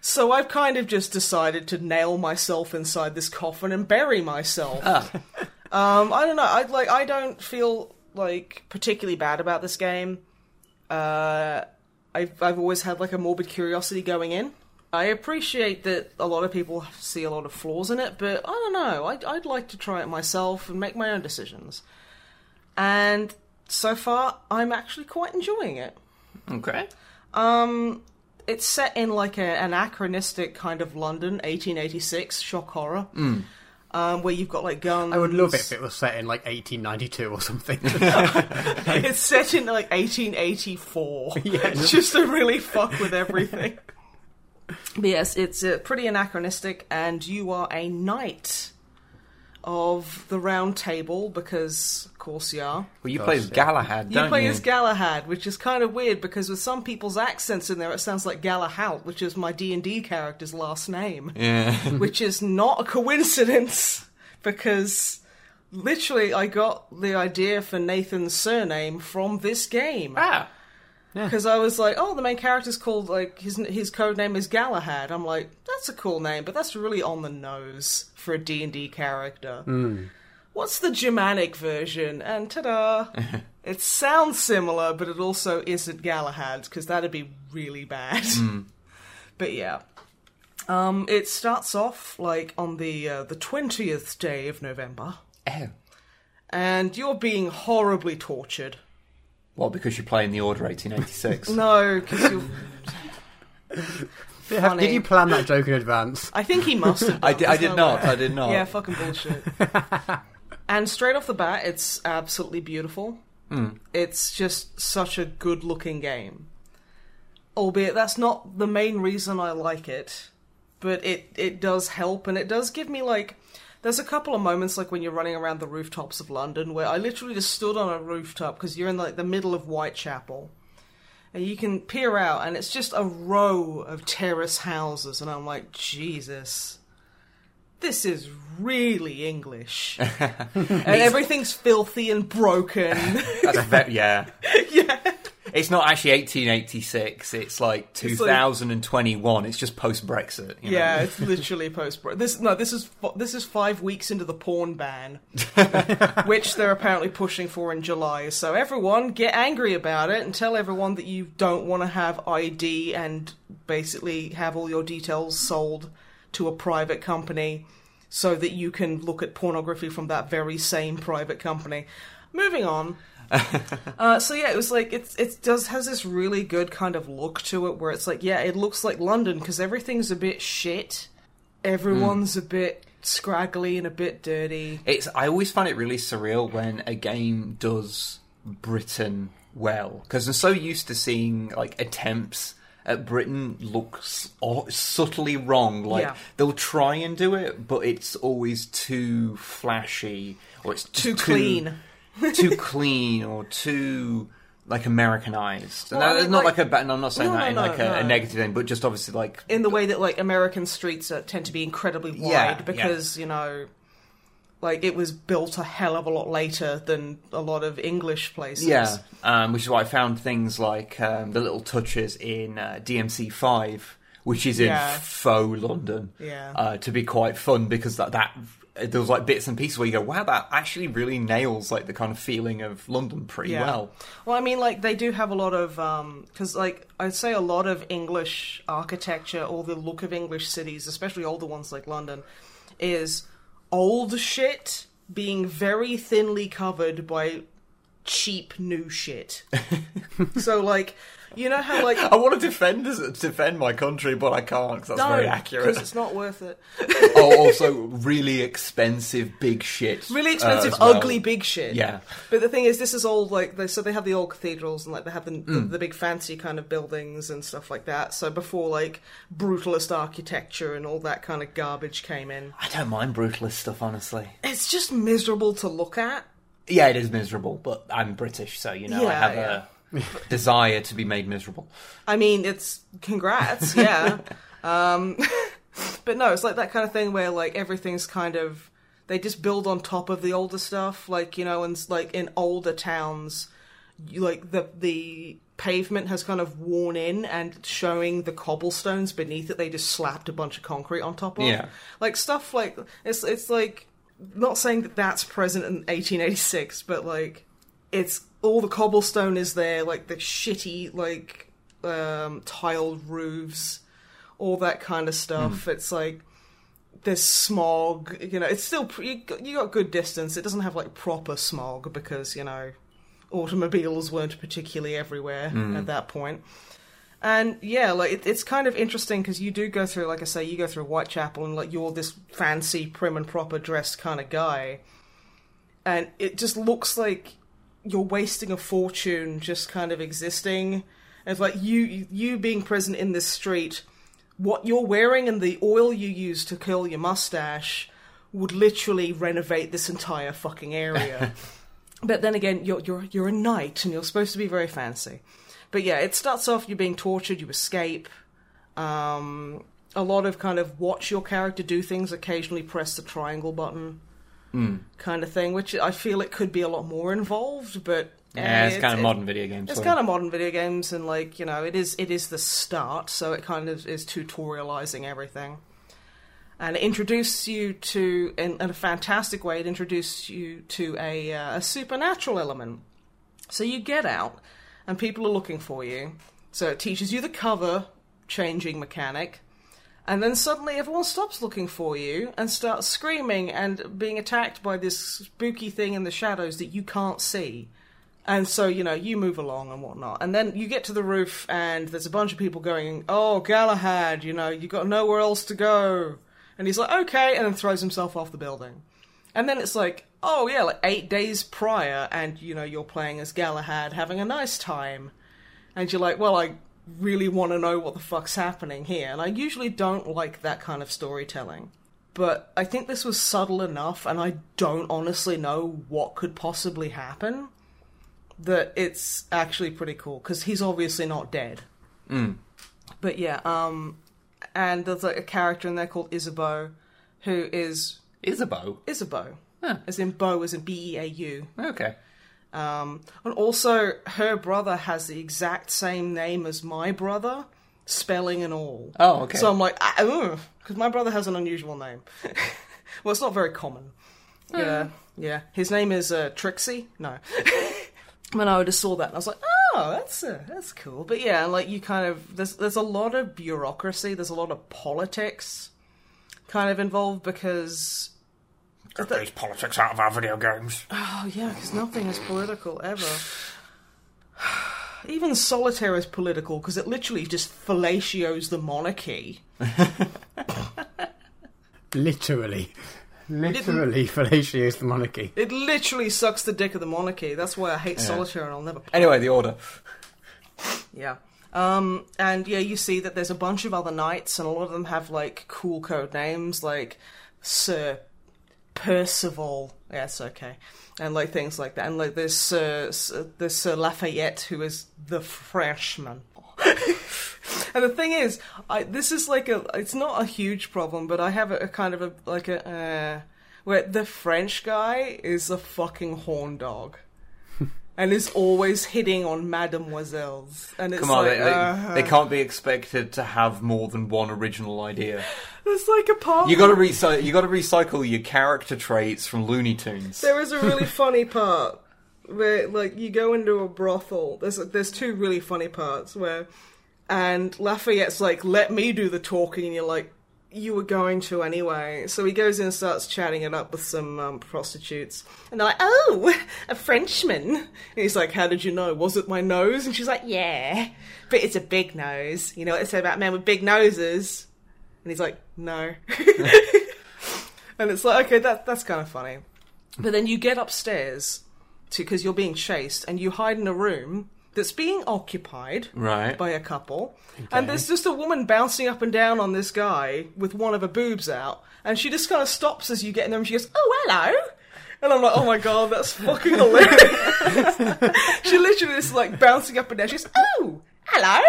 So I've kind of just decided to nail myself inside this coffin and bury myself. Um, I don't know. I like. I don't feel like particularly bad about this game. Uh, I've I've always had like a morbid curiosity going in. I appreciate that a lot of people see a lot of flaws in it, but I don't know. I'd, I'd like to try it myself and make my own decisions. And so far, I'm actually quite enjoying it. Okay. Um, it's set in like a, an anachronistic kind of London, 1886 shock horror, um, where you've got like guns. I would love it if it was set in like 1892 or something. it's set in like 1884. Yeah. just to really fuck with everything. but yes, it's uh, pretty anachronistic, and you are a knight of the Round Table because, of course, you are. Well, you Gosh, play as. Galahad, You don't play you? as Galahad, which is kind of weird because with some people's accents in there, it sounds like Galahalt, which is my D and D character's last name, yeah. which is not a coincidence because literally I got the idea for Nathan's surname from this game. ah. Because I was like, oh, the main character's called like his his code name is Galahad. I'm like, that's a cool name, but that's really on the nose for a D and D character. What's the Germanic version? And ta-da! it sounds similar, but it also isn't Galahad because that'd be really bad. but yeah, um, it starts off like on the uh, the twentieth day of November, Oh. and you're being horribly tortured. Well, because you're playing the Order 1886. No, because you. Yeah, Funny. Did you plan that joke in advance? I think he must have. I did, I did no not. way. I did not. Yeah, fucking bullshit. and straight off the bat, it's absolutely beautiful. Hmm. It's just such a good looking game. Albeit that's not the main reason I like it, but it, it does help and it does give me like. There's a couple of moments like when you're running around the rooftops of London where I literally just stood on a rooftop because you're in like the middle of Whitechapel. And you can peer out and it's just a row of terrace houses and I'm like, Jesus this is really English. and everything's filthy and broken. That's ve- yeah. yeah. It's not actually 1886. It's like It's like- 2021. It's just post Brexit. Yeah, it's literally post this no, this is this is 5 weeks into the porn ban, which they're apparently pushing for in July. So everyone get angry about it and tell everyone that you don't want to have ID and basically have all your details sold to a private company so that you can look at pornography from that very same private company. Moving on. uh, so yeah, it was like it's it does has this really good kind of look to it where it's like yeah, it looks like London because everything's a bit shit, everyone's a bit scraggly and a bit dirty. It's. I always find it really surreal when a game does Britain well because I'm so used to seeing like attempts at Britain looks subtly wrong. Like Yeah. they'll try and do it, but it's always too flashy or it's Too clean. too clean or too like Americanized. Well, And I mean, not like- like, a bad. I'm not saying No, that in no, like a, a negative thing, but just obviously like in the way that like American streets are, tend to be incredibly wide Yeah, because you know, like it was built a hell of a lot later than a lot of English places. Yeah, um, which is why I found things like um, the little touches in uh, DMC Five, which is in Yeah. faux London, Yeah. uh, to be quite fun because that that there was like bits and pieces where you go, wow, that actually really nails like the kind of feeling of London pretty Yeah. well. Well, I mean, like they do have a lot of because, like, I'd say a lot of English architecture or the look of English cities, especially older ones like London, is old shit being very thinly covered by cheap new shit. so, like, you know how like I want to defend defend my country, but I can't because that's no, very because accurate. it's not worth it. oh, also really expensive big shit, Really uh, expensive, as well. ugly, big shit. Yeah. But the thing is, this is all like they, so they have the old cathedrals and like they have the, the Mm. the big fancy kind of buildings and stuff like that. So before like brutalist architecture and all that kind of garbage came in, I don't mind brutalist stuff, honestly. it's just miserable to look at. Yeah, it is miserable, but I'm British, so you know I have yeah. a desire to be made miserable. I mean, it's congrats, yeah. um, but no, it's like that kind of thing where like everything's kind of they just build on top of the older stuff, like you know, and like in older towns, you, like the the pavement has kind of worn in and showing the cobblestones beneath it. They just slapped a bunch of concrete on top of. Yeah. like stuff like it's it's like not saying that that's present in 1886, but like it's all the cobblestone is there, like the shitty like um, tiled roofs, all that kind of stuff. It's like there's smog, you know. It's still pre- you got, good distance. It doesn't have like proper smog because you know automobiles weren't particularly everywhere at that point. And yeah, like it, it's kind of interesting because you do go through, like I say, you go through Whitechapel and like you're this fancy, prim and proper dressed kind of guy, and it just looks like you're wasting a fortune just kind of existing. And it's like you you being present in this street, what you're wearing and the oil you use to curl your mustache would literally renovate this entire fucking area. but then again, you're you're you're a knight and you're supposed to be very fancy. But yeah, it starts off You're being tortured, you escape. Um, a lot of kind of watch your character do things, occasionally press the triangle button, kind of thing, which I feel it could be a lot more involved, but Yeah, eh, it's kind of it- modern video games. It's kind of modern video games, and like you know, it is it is the start, so it kind of is tutorializing everything, and it introduces you to in, in a fantastic way. It introduces you to a, uh, a supernatural element. So you get out, and people are looking for you. So it teaches you the cover changing mechanic. And then suddenly everyone stops looking for you and starts screaming and being attacked by this spooky thing in the shadows that you can't see. And so, you know, you move along and whatnot. And then you get to the roof and there's a bunch of people going, Oh, Galahad, you know, you got nowhere else to go. And he's like, Okay, and then throws himself off the building. And then it's like, oh yeah, like eight days prior, and you know, you're playing as Galahad having a nice time. And you're like, well, I really want to know what the fuck's happening here. And I usually don't like that kind of storytelling. But I think this was subtle enough, and I don't honestly know what could possibly happen, that it's actually pretty cool, because he's obviously not dead. But yeah, um, and there's like a character in there called Isabeau, who is Isabeau. Isabeau, Huh. as in bow, as in B E A U. Okay. Um, and also, her brother has the exact same name as my brother, spelling and all. Oh, okay. So I'm like, because my brother has an unusual name. well, it's not very common. Yeah, yeah. His name is uh, Trixie. No. when I just saw that, I was like, oh, that's uh, that's cool. But yeah, like you kind of there's there's a lot of bureaucracy. There's a lot of politics kind of involved because Get these politics out of our video games. Oh yeah, because nothing is political ever. Even solitaire is political because it literally just fellatios the monarchy. Literally. Literally fellatiates the monarchy. It literally sucks the dick of the monarchy. That's why I hate solitaire and I'll never play. Anyway, the order. Yeah. Um, and yeah, you see that there's a bunch of other knights, and a lot of them have like cool code names, like Sir Percival. It's okay, and like things like that. And like this Sir, there's Sir Lafayette, who is the Frenchman. and the thing is, I this is like a. It's not a huge problem, but I have a, a kind of a like a uh, where the French guy is a fucking horn dog and is always hitting on mademoiselles. And it's Come on, like, they, uh, they can't be expected to have more than one original idea. it's like a part. You got to recycle. You got to recycle your character traits from Looney Tunes. There is a really funny part where, like, you go into a brothel. There's there's two really funny parts where, and Lafayette's like, "Let me do the talking," and you're like. You were going to anyway. So he goes in and starts chatting it up with some um, prostitutes. And they're like, oh, a Frenchman. And he's like, how did you know? Was it my nose? And she's like, yeah, but it's a big nose. You know what they say about men with big noses? And he's like, no. and it's like, okay, that, that's kind of funny. But then you get upstairs because you're being chased, and you hide in a room that's being occupied Right. by a couple, and there's just a woman bouncing up and down on this guy with one of her boobs out, and she just kind of stops as you get in there, and she goes, "Oh, hello." And I'm like, oh my god, that's fucking hilarious. she literally is like bouncing up and down. She's, oh, hello.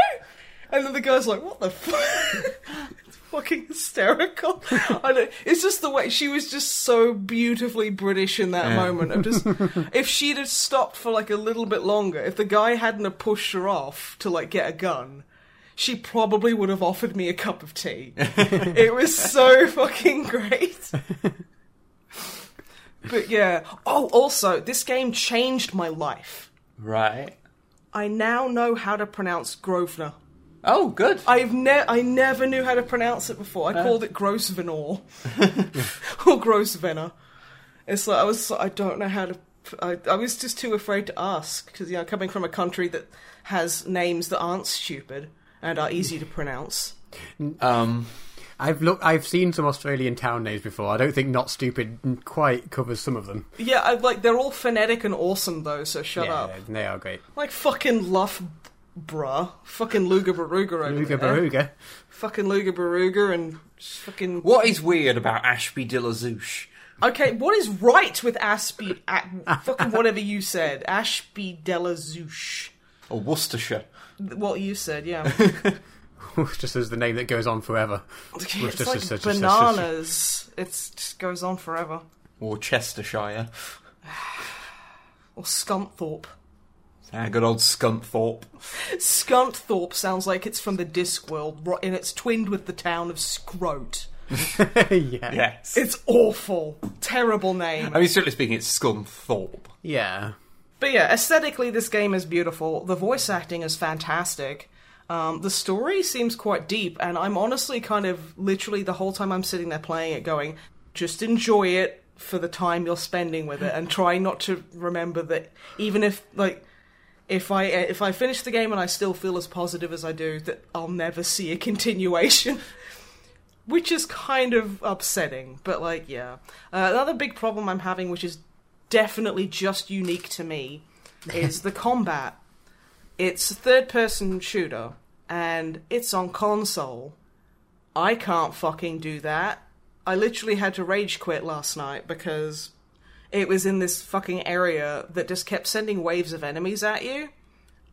And then the guy's like, what the fuck? fucking hysterical. I don't, it's just the way she was just so beautifully British in that moment. Of just, if she'd have stopped for like a little bit longer, if the guy hadn't have pushed her off to like get a gun, she probably would have offered me a cup of tea. it was so fucking great. But yeah. Oh, also, this game changed my life. Right. I now know how to pronounce Grosvenor. Oh, good. I've ne- I never knew how to pronounce it before. I called it Grosvenor or Grosvenor. It's like I was I don't know how to. I, I was just too afraid to ask because you know coming from a country that has names that aren't stupid and are easy to pronounce. Um, I've looked. I've seen some Australian town names before. I don't think "not stupid" quite covers some of them. Yeah, I, like they're all phonetic and awesome though. So shut yeah, up. they are great. Like fucking Luff bruh. Fucking Luga Baruga over Luga there. Baruga. Fucking Luga Baruga and fucking. What is weird about Ashby de la Zouch? Okay, what is right with Ashby? A, fucking whatever you said. Ashby de la Zouch. Or Worcestershire? What you said, yeah. just as the name that goes on forever. it's just- like just- bananas. It just goes on forever. Or Chestershire? Or Scunthorpe. Ah, good old Scunthorpe. Scunthorpe sounds like it's from the Discworld, ro- and it's twinned with the town of Scrote. yeah. Yes. It's awful. Terrible name. I mean, strictly speaking, it's Scunthorpe. Yeah. But yeah, aesthetically, this game is beautiful. The voice acting is fantastic. Um, the story seems quite deep, and I'm honestly kind of literally the whole time I'm sitting there playing it going, just enjoy it for the time you're spending with it, and try not to remember that even if, like, if I if I finish the game and I still feel as positive as I do, that I'll never see a continuation. Which is kind of upsetting, but like, yeah. Uh, another big problem I'm having, which is definitely just unique to me, is the combat. It's a third person shooter, and it's on console. I can't fucking do that. I literally had to rage quit last night because it was in this fucking area that just kept sending waves of enemies at you,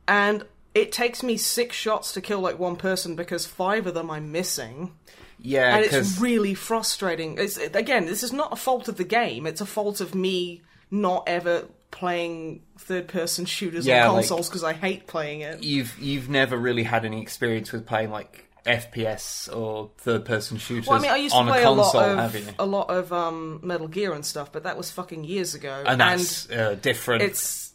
and it takes me six shots to kill like one person because five of them I'm missing Yeah, and it's really frustrating. It's again, this is not a fault of the game; it's a fault of me not ever playing third-person shooters Yeah, on consoles because I hate playing it. you've you've never really had any experience with playing like FPS or third-person shooters Well, I mean, I used to on play a a lot console, have you? of a lot of um, Metal Gear and stuff, but that was fucking years ago. And that's uh, different. it's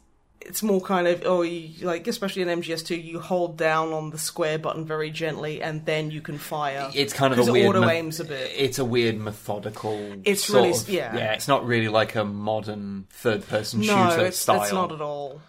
it's more kind of oh, you, like especially in MGS2, you hold down on the square button very gently, and then you can fire. it's kind of a weird. auto aims a bit. It's a weird methodical. It's really- of- yeah. Yeah, it's not really like a modern third-person no, shooter it's, style. it's not at all.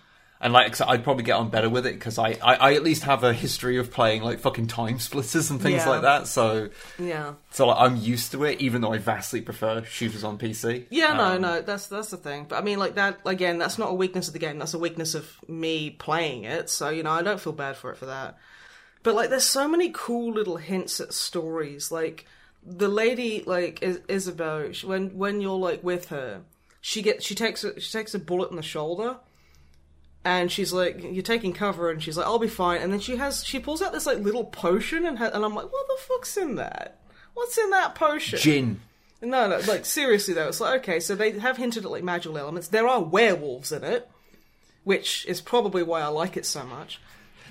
And like, I'd probably get on better with it because I, I, I at least have a history of playing like fucking TimeSplitters and things Yeah. like that. So, Yeah. so like, I'm used to it, even though I vastly prefer shooters on PC. Yeah, no, Um, no, that's that's the thing. But I mean, like that again. That's not a weakness of the game. That's a weakness of me playing it. So you know, I don't feel bad for it for that. But like, there's so many cool little hints at stories. Like the lady, like Is- when when you're like with her, she gets she takes a, she takes a bullet in the shoulder. And she's like, "You're taking cover," and she's like, "I'll be fine." And then she has, she pulls out this like little potion, and ha- and I'm like, "What the fuck's in that? What's in that potion?" Gin. No, no, like seriously though, it's like okay, so they have hinted at like magical elements. There are werewolves in it, which is probably why I like it so much.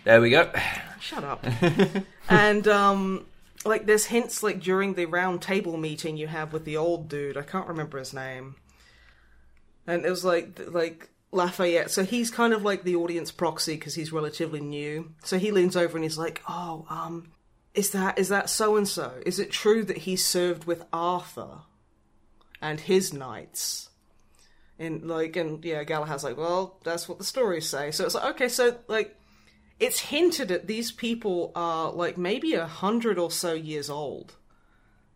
There we go. Shut up. and um, like there's hints like during the round table meeting you have with the old dude. I can't remember his name. And it was like like Lafayette. So he's kind of like the audience proxy because he's relatively new. So he leans over and he's like, "Oh, um, is that is that so and so? Is it true that he served with Arthur and his knights?" And like, and yeah, Galahad's like, "Well, that's what the stories say." So it's like, okay, so like it's hinted at these people are like maybe a hundred or so years old.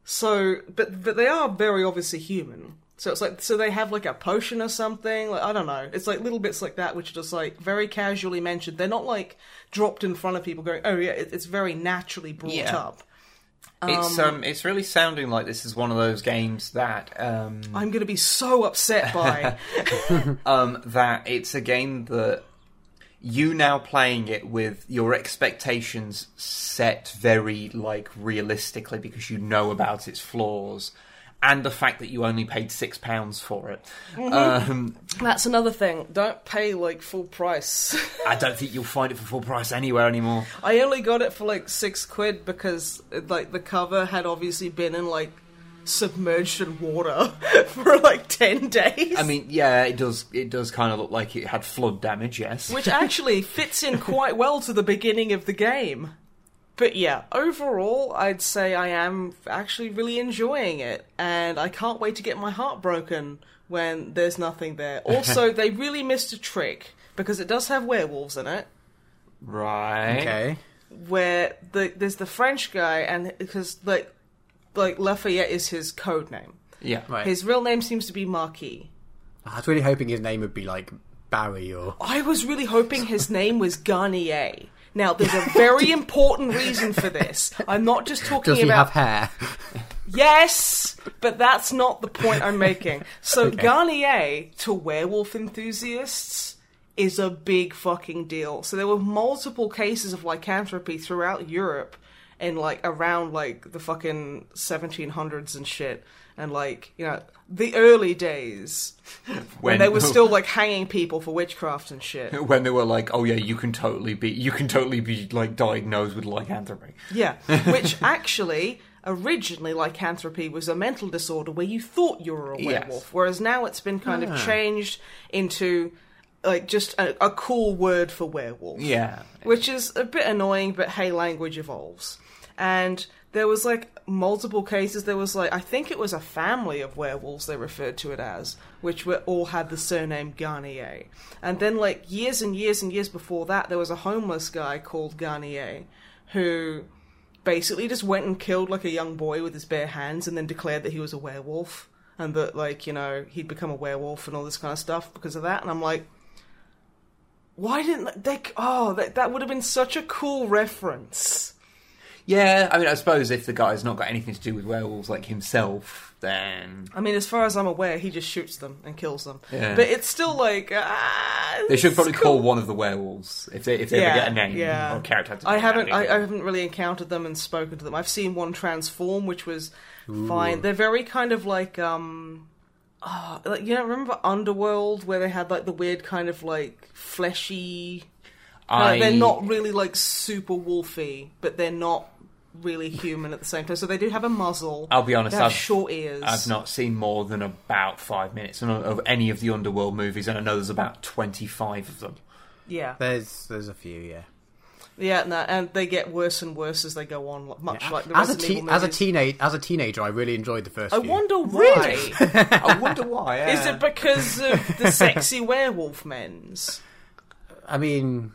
So, but but they are very obviously human. So it's like so they have like a potion or something. Like I don't know. It's like little bits like that which are just like very casually mentioned. They're not like dropped in front of people going, "Oh yeah," it, it's very naturally brought Yeah. up. it's um, it's really sounding like this is one of those games that um, I'm going to be so upset by. um, that it's a game that you now playing it with your expectations set very like realistically because you know about its flaws and the fact that you only paid six pounds for it. Um, That's another thing. Don't pay like full price. I don't think you'll find it for full price anywhere anymore. I only got it for like six quid because like the cover had obviously been in like submerged in water for like ten days. I mean, yeah, it does. It does kind of look like it had flood damage. Yes, which actually fits in quite well to the beginning of the game. But yeah, overall, I'd say I am actually really enjoying it, and I can't wait to get my heart broken when there's nothing there. Also, they really missed a trick because it does have werewolves in it. right. Okay. where the there's the French guy and because like like Lafayette is his code name. Yeah. Right. His real name seems to be Marquis. I was really hoping his name would be like Barry or. I was really hoping his name was Garnier Now, there's a very important reason for this. I'm not just talking Does he about have hair? Yes, but that's not the point I'm making. So Garnier to werewolf enthusiasts is a big fucking deal. So there were multiple cases of lycanthropy throughout Europe in like around like the fucking 1700s and shit and like, you know, the early days when, they were still like hanging people for witchcraft and shit. when they were like, "Oh yeah, you can totally be, you can totally be like diagnosed with lycanthropy." Yeah, which actually originally lycanthropy was a mental disorder where you thought you were a Yes. werewolf, whereas now it's been kind Ah. of changed into like just a, a cool word for werewolf. Yeah, Which is a bit annoying, but hey, language evolves. And there was like multiple cases. There was like I think it was a family of werewolves they referred to it as, which were all had the surname Garnier. And then like years and years and years before that, there was a homeless guy called Garnier who basically just went and killed like a young boy with his bare hands and then declared that he was a werewolf and that like you know he'd become a werewolf and all this kind of stuff because of that and i'm like why didn't they oh that, that would have been such a cool reference yeah. I mean, I suppose if the guy's not got anything to do with werewolves like himself, then i mean as far as i'm aware he just shoots them and kills them Yeah. but it's still like ah, they should probably cool. call one of the werewolves if they if they ever get a name yeah. or character. to I haven't. I. I haven't really encountered them and spoken to them. I've seen one transform, which was fine. They're very kind of like um, oh, like you know, remember Underworld where they had like the weird kind of like fleshy. I, Like, they're not really like super wolfy, but they're not really human at the same time. So they do have a muzzle. I'll be honest, They have I've- short ears. I've not seen more than about five minutes of of any of the Underworld movies, and I know there's about twenty-five of them. Yeah, There's there's a few, yeah. yeah, no, and they get worse and worse as they go on, much Yeah. like the as a Resident te- as a teenage as a teenager, I really enjoyed the first. I few. wonder why. I wonder why. yeah. Is it because of the sexy werewolf men's? I mean,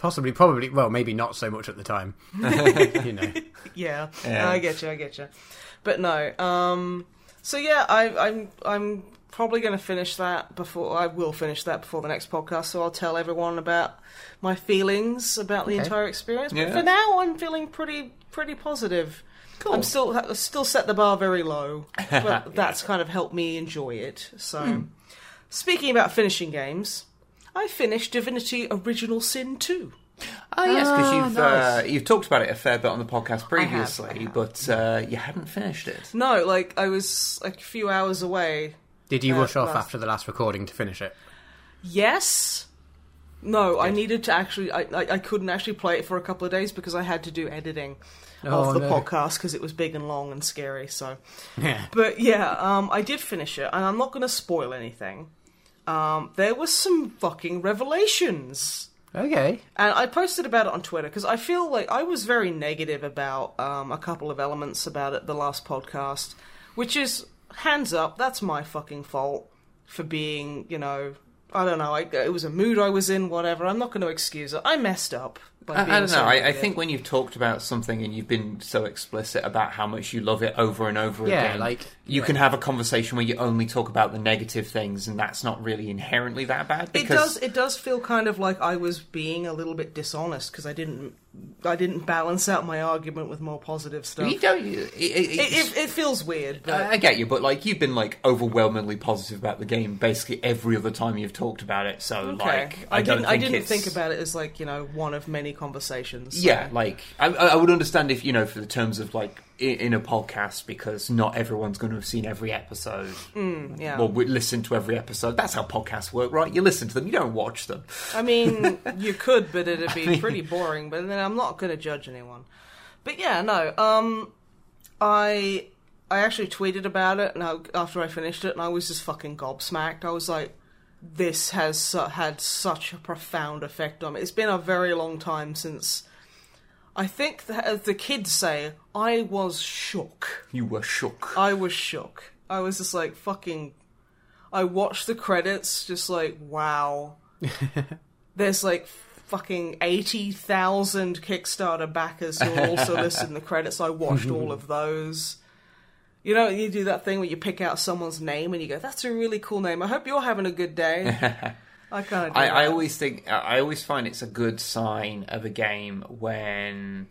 possibly, probably. Well, maybe not so much at the time. you know, Yeah, Yeah. I get you, I get you. But no, um, so yeah, I, I'm I'm probably going to finish that before I will finish that before the next podcast. So I'll tell everyone about my feelings about the Okay. entire experience. But Yeah. for now, I'm feeling pretty pretty positive. Cool. I'm still still set the bar very low, but that's kind of helped me enjoy it. So, Hmm. speaking about finishing games, I finished Divinity: Original Sin 2. Oh yes, because Ah, you've nice. uh, you've talked about it a fair bit on the podcast previously, I have. but uh, you hadn't finished it. No, like I was like a few hours away did you Uh, rush off last- after the last recording to finish it? Yes. No, I needed to actually. I, I I couldn't actually play it for a couple of days because I had to do editing Oh, of the no. podcast because it was big and long and scary. So, Yeah. but yeah, um, I did finish it, and I'm not going to spoil anything. Um, there was some fucking revelations. Okay. And I posted about it on Twitter because I feel like I was very negative about um, a couple of elements about it the last podcast, which is hands up, that's my fucking fault for being, you know, I don't know, I, it was a mood I was in, whatever. I'm not going to excuse it. I messed up. I, I don't know. I, I think when you've talked about something and you've been so explicit about how much you love it over and over Yeah, again, like- you yeah. can have a conversation where you only talk about the negative things, and that's not really inherently that bad. it does. It does feel kind of like I was being a little bit dishonest because I didn't. I didn't balance out my argument with more positive stuff. you It, don't. It, it, it, it feels weird, but I I get you, but like you've been like overwhelmingly positive about the game basically every other time you've talked about it. So Okay. like, I, I, don't didn't. think I didn't it's- think about it as like you know one of many conversations. so- Yeah, like I, I would understand if you know for the terms of like in a podcast because not everyone's going to have seen every episode. yeah. Well, we listen to every episode. That's how podcasts work, right? You listen to them, you don't watch them. I mean, you could, but it'd be pretty boring. But then I'm not going to judge anyone. But yeah, no. Um, I I actually tweeted about it, and I, after I finished it, and I was just fucking gobsmacked. I was like, "This has su- had such a profound effect on me." It's been a very long time since. I think, the, as the kids say, I was shook. You were shook. I was shook. I was just like fucking. I watched the credits, just like wow. There's like fucking eighty thousand Kickstarter backers who are also listed in the credits. I watched all of those. You know, you do that thing where you pick out someone's name and you go, "That's a really cool name. I hope you're having a good day." I kind of. I, I always think I always find it's a good sign of a game when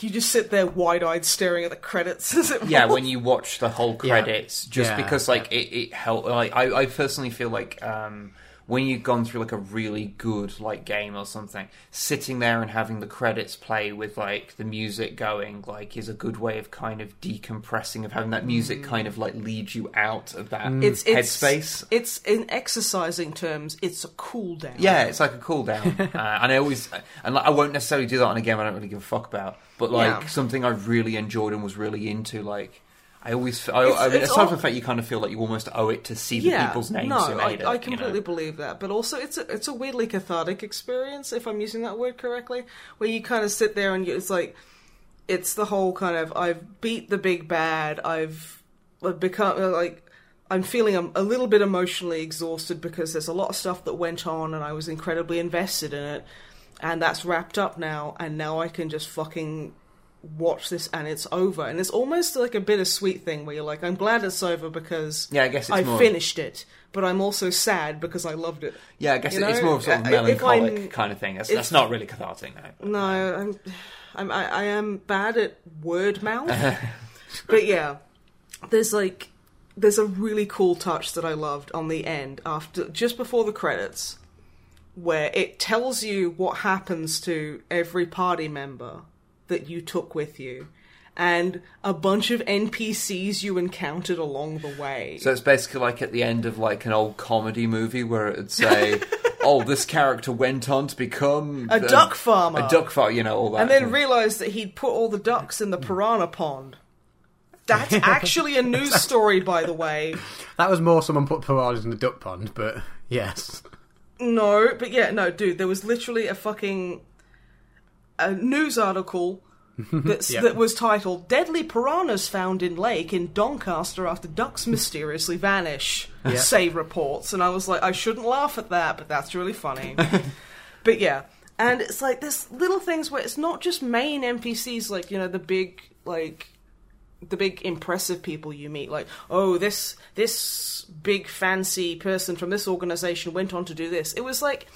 you just sit there wide-eyed staring at the credits as it yeah rolls. when you watch the whole Yeah. credits just Yeah, because like it, it helped like I, I personally feel like um when you've gone through like a really good like game or something sitting there and having the credits play with like the music going like is a good way of kind of decompressing of having that music kind of like lead you out of that it's it's headspace It's in exercising terms. It's a cool down. yeah, it's like a cool down, uh, and I always and like, I won't necessarily do that on a game I don't really give a fuck about, but like Yeah. something I really enjoyed and was really into. Like I always, I, It's- I mean, it's aside all- from the fact you kind of feel like you almost owe it to see the yeah. people's names no, who I, it. I you completely know? believe that. But also, it's a it's a weirdly cathartic experience, if I'm using that word correctly, where you kind of sit there and you, it's like it's the whole kind of I've beat the big bad. I've, I've become uh, like. I'm feeling a, a little bit emotionally exhausted because there's a lot of stuff that went on and I was incredibly invested in it. And that's wrapped up now, and now I can just fucking watch this and it's over. And it's almost like a bittersweet thing where you're like, I'm glad it's over because Yeah, I guess it's I more- finished it, but I'm also sad because I loved it. Yeah, I guess You it's know, more of sort of melancholic kind of thing. That's, that's not really cathartic, no. No, I'm, I'm I, I am bad at word mouth, but yeah, there's like there's a really cool touch that I loved on the end after just before the credits, where it tells you what happens to every party member that you took with you. And a bunch of NPCs you encountered along the way. So it's basically like at the end of like an old comedy movie where it'd say, "Oh, this character went on to become A duck farmer. a duck farmer," you know, all that. and then realised that he'd put all the ducks in the piranha pond. That's actually a news story, by the way. That was more someone put piranhas in the duck pond, but yes. No, but yeah, no, dude, there was literally a fucking a news article that's, Yeah. that was titled "Deadly Piranhas Found in Lake in Doncaster After Ducks Mysteriously Vanish." Yeah. Say reports, and I was like, I shouldn't laugh at that, but that's really funny. but yeah, and it's like there's little things where it's not just main NPCs, like you know the big like the big impressive people you meet like oh this this big fancy person from this organization went on to do this it was like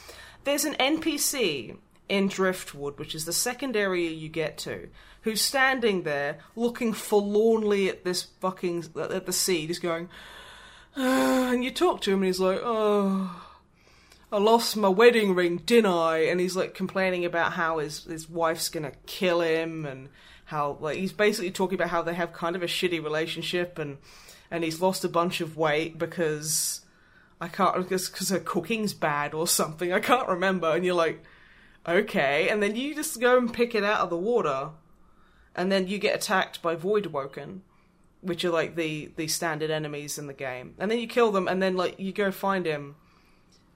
there's an npc in driftwood which is the second area you get to who's standing there looking forlornly at this fucking at the sea just going "Ah," and you talk to him and he's like oh I lost my wedding ring, didn't I? And he's like complaining about how his his wife's gonna kill him, and how like he's basically talking about how they have kind of a shitty relationship, and and he's lost a bunch of weight because I can't because her cooking's bad or something. I can't remember. And you're like, okay, and then you just go and pick it out of the water, and then you get attacked by Void Woken. Which are like the the standard enemies in the game, and then you kill them, and then like you go find him,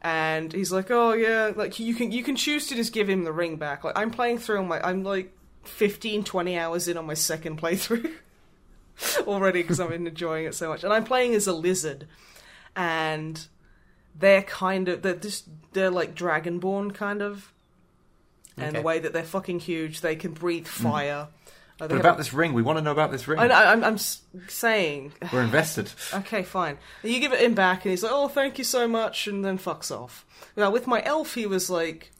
and he's like, "Oh yeah, like you can you can choose to just give him the ring back." Like I'm playing through my I'm like 15 20 hours in on my second playthrough already because I'm enjoying it so much. And I'm playing as a lizard and they're kind of they're just they're like dragonborn kind of. And the way that they're fucking huge, they can breathe fire. Uh, they But about a- this ring, we want to know about this ring. I, I'm saying We're invested. Okay, fine. You give it him back, and he's like, "Oh, thank you so much," and then fucks off. Now, with my elf, he was like,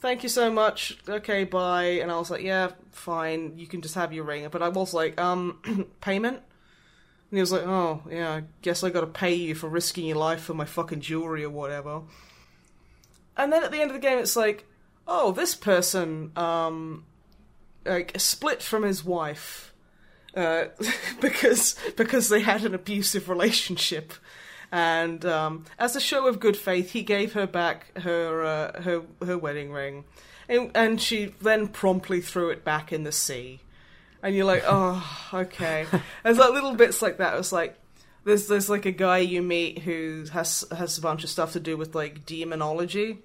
"Thank you so much. Okay, bye." And I was like, "Yeah, fine. You can just have your ring." But I was like, "Um, payment." And he was like, "Oh, yeah. I guess I got to pay you for risking your life for my fucking jewelry or whatever." And then at the end of the game, it's like, "Oh, this person, um, like split from his wife." uh, because because they had an abusive relationship. And um, as a show of good faith, he gave her back her uh, her her wedding ring, and, and she then promptly threw it back in the sea. And you're like, oh, okay. There's like little bits like that. It's like there's there's like a guy you meet who has has a bunch of stuff to do with like demonology.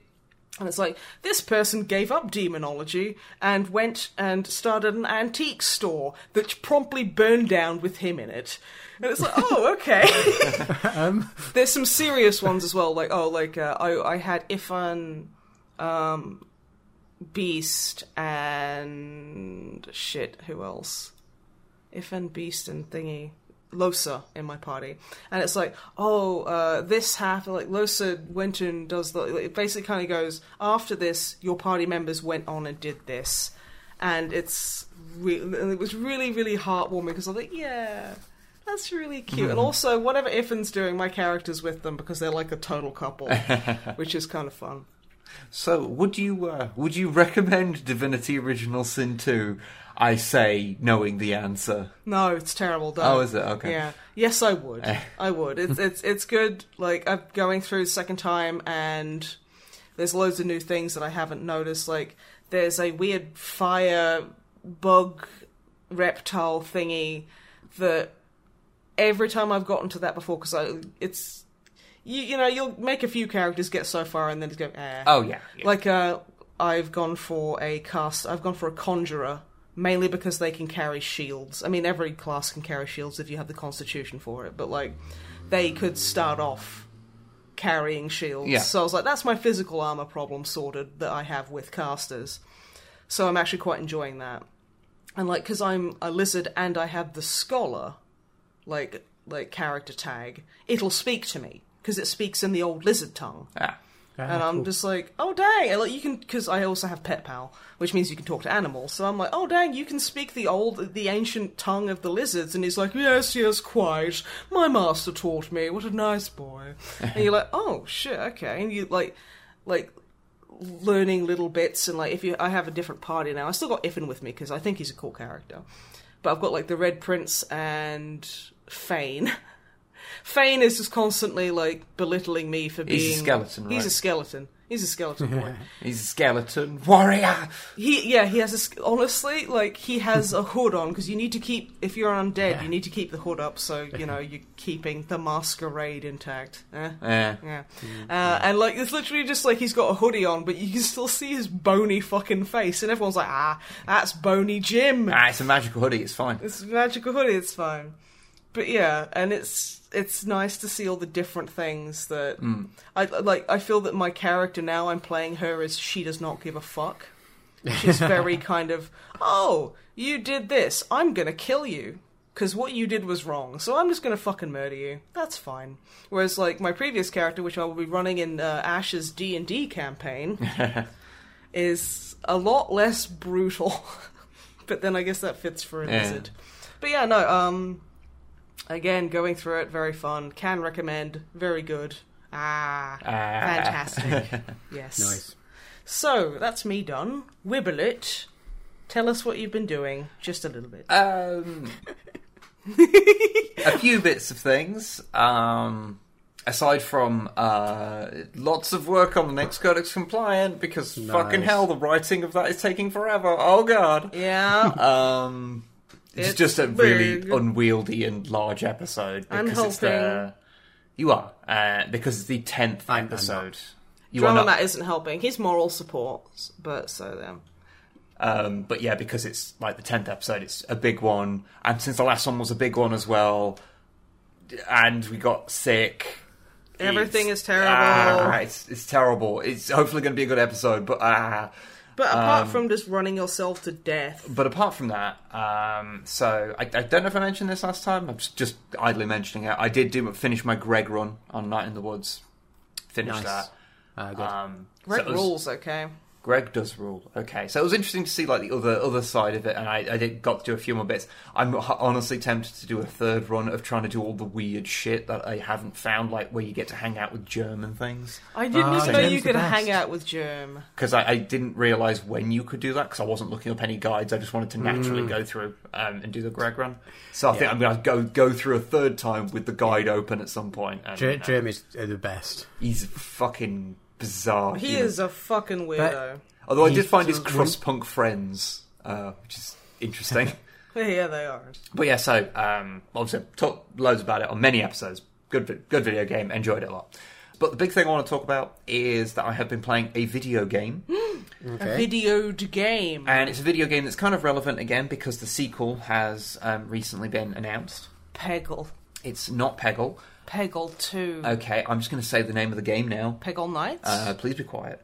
And it's like, this person gave up demonology and went and started an antique store that promptly burned down with him in it. And it's like, oh, okay. There's some serious ones as well. Like, oh, like, uh, I, I had Ifan, um, Beast, and shit, who else? Ifan, Beast, and Thingy. Lohse in my party, and it's like, oh, uh, this happened. Like Lohse went and does the. It basically kind of goes after this. Your party members went on and did this, and it's re- and it was really really heartwarming because I was like, yeah. That's really cute, and also whatever Ifan's doing, my character's with them because they're like a total couple, which is kind of fun. So, would you uh, would you recommend Divinity Original Sin 2? I say, knowing the answer. No, it's terrible. Don't. Oh, is it? Okay. Yeah. Yes, I would. I would. It's it's it's good. Like I'm going through the second time, and there's loads of new things that I haven't noticed. Like there's a weird fire bug reptile thingy that every time I've gotten to that before, because I it's you you know you'll make a few characters get so far and then just go eh. Oh yeah. yeah. Like uh, I've gone for a cast. I've gone for a conjurer mainly because they can carry shields. I mean, every class can carry shields if you have the constitution for it. But like, they could start off carrying shields. Yeah. So I was like, that's my physical armor problem sorted that I have with casters. So I'm actually quite enjoying that. And like, because I'm a lizard and I have the scholar, like like character tag, it'll speak to me because it speaks in the old lizard tongue Ah. And I'm just like, oh dang! And, like you can, because I also have Pet Pal, which means you can talk to animals. So I'm like, oh dang, you can speak the old, the ancient tongue of the lizards. And he's like, yes, yes, quite. My master taught me. What a nice boy. and you're like, oh shit, okay. And you like, like learning little bits and like if you, I have a different party now. I still got Ifan with me because I think he's a cool character. But I've got like the Red Prince and Fane. Fane is just constantly like belittling me for being. He's a skeleton, He's a skeleton. He's a skeleton boy. He's a skeleton warrior. he yeah he has a honestly like he has a hood on because you need to keep if you're undead you need to keep the hood up so you know you're keeping the masquerade intact. Eh? Yeah. Yeah, uh, and like it's literally just like he's got a hoodie on, but you can still see his bony fucking face, and everyone's like, "Ah, that's bony Jim." Ah, it's a magical hoodie. It's fine. It's a magical hoodie. It's fine. But yeah, and it's it's nice to see all the different things that I like. I feel that my character now, I'm playing her as she does not give a fuck. She's very kind of, oh, you did this. I'm gonna kill you because what you did was wrong. So I'm just gonna fucking murder you. That's fine. Whereas like my previous character, which I will be running in uh, Ash's D and D campaign, is a lot less brutal. but then I guess that fits for a Yeah. lizard. But yeah, no. Um, again, going through it, very fun. Can recommend. Very good. Ah, ah. fantastic. yes. Nice. So that's me done. Wibble it. Tell us what you've been doing, just a little bit. Um, a few bits of things. Um, aside from uh, lots of work on the next Codex Compliant, because fucking hell, the writing of that is taking forever. Oh god. Yeah. Um, it's, It's just a really big. unwieldy and large episode I'm because it's the you are uh, because it's the tenth I'm- I'm episode. You are not, Matt isn't helping. He's moral support, but so then. um, but yeah, because it's like the tenth episode, it's a big one, and since the last one was a big one as well, and we got sick. Everything it's- is terrible. ah, it's it's terrible. It's hopefully going to be a good episode, but ah. But apart Um, from just running yourself to death, But apart from that, um, so I, I don't know if I mentioned this last time. I'm just, just idly mentioning it. I did do finish my Greg run on Night in the Woods. Finished Nice. that. Uh, good. Um, so Red was- rules, okay. Greg does rule. Okay, so it was interesting to see like the other other side of it, and I, I did got to do a few more bits. I'm honestly tempted to do a third run of trying to do all the weird shit that I haven't found, like where you get to hang out with German things. I didn't even know Germ's you could hang out with Germ. because I, I didn't realize when you could do that because I wasn't looking up any guides. I just wanted to naturally go through um, and do the Greg run. So I think I'm going to go go through a third time with the guide open at some point. And, Ger- uh, Germ is uh, the best. he's fucking bizarre. He human. is a fucking weirdo. Although I did find his doesn't- crust punk friends, uh, which is interesting. yeah, they are. but yeah, so um, obviously I've talked loads about it on many episodes. Good, good video game. Enjoyed it a lot. But the big thing I want to talk about is that I have been playing a video game. A Okay. videoed game. And it's a video game that's kind of relevant again because the sequel has um, recently been announced. Peggle. It's not Peggle. Peggle 2. Okay, I'm just going to say the name of the game now. Peggle Knights? Uh, please be quiet.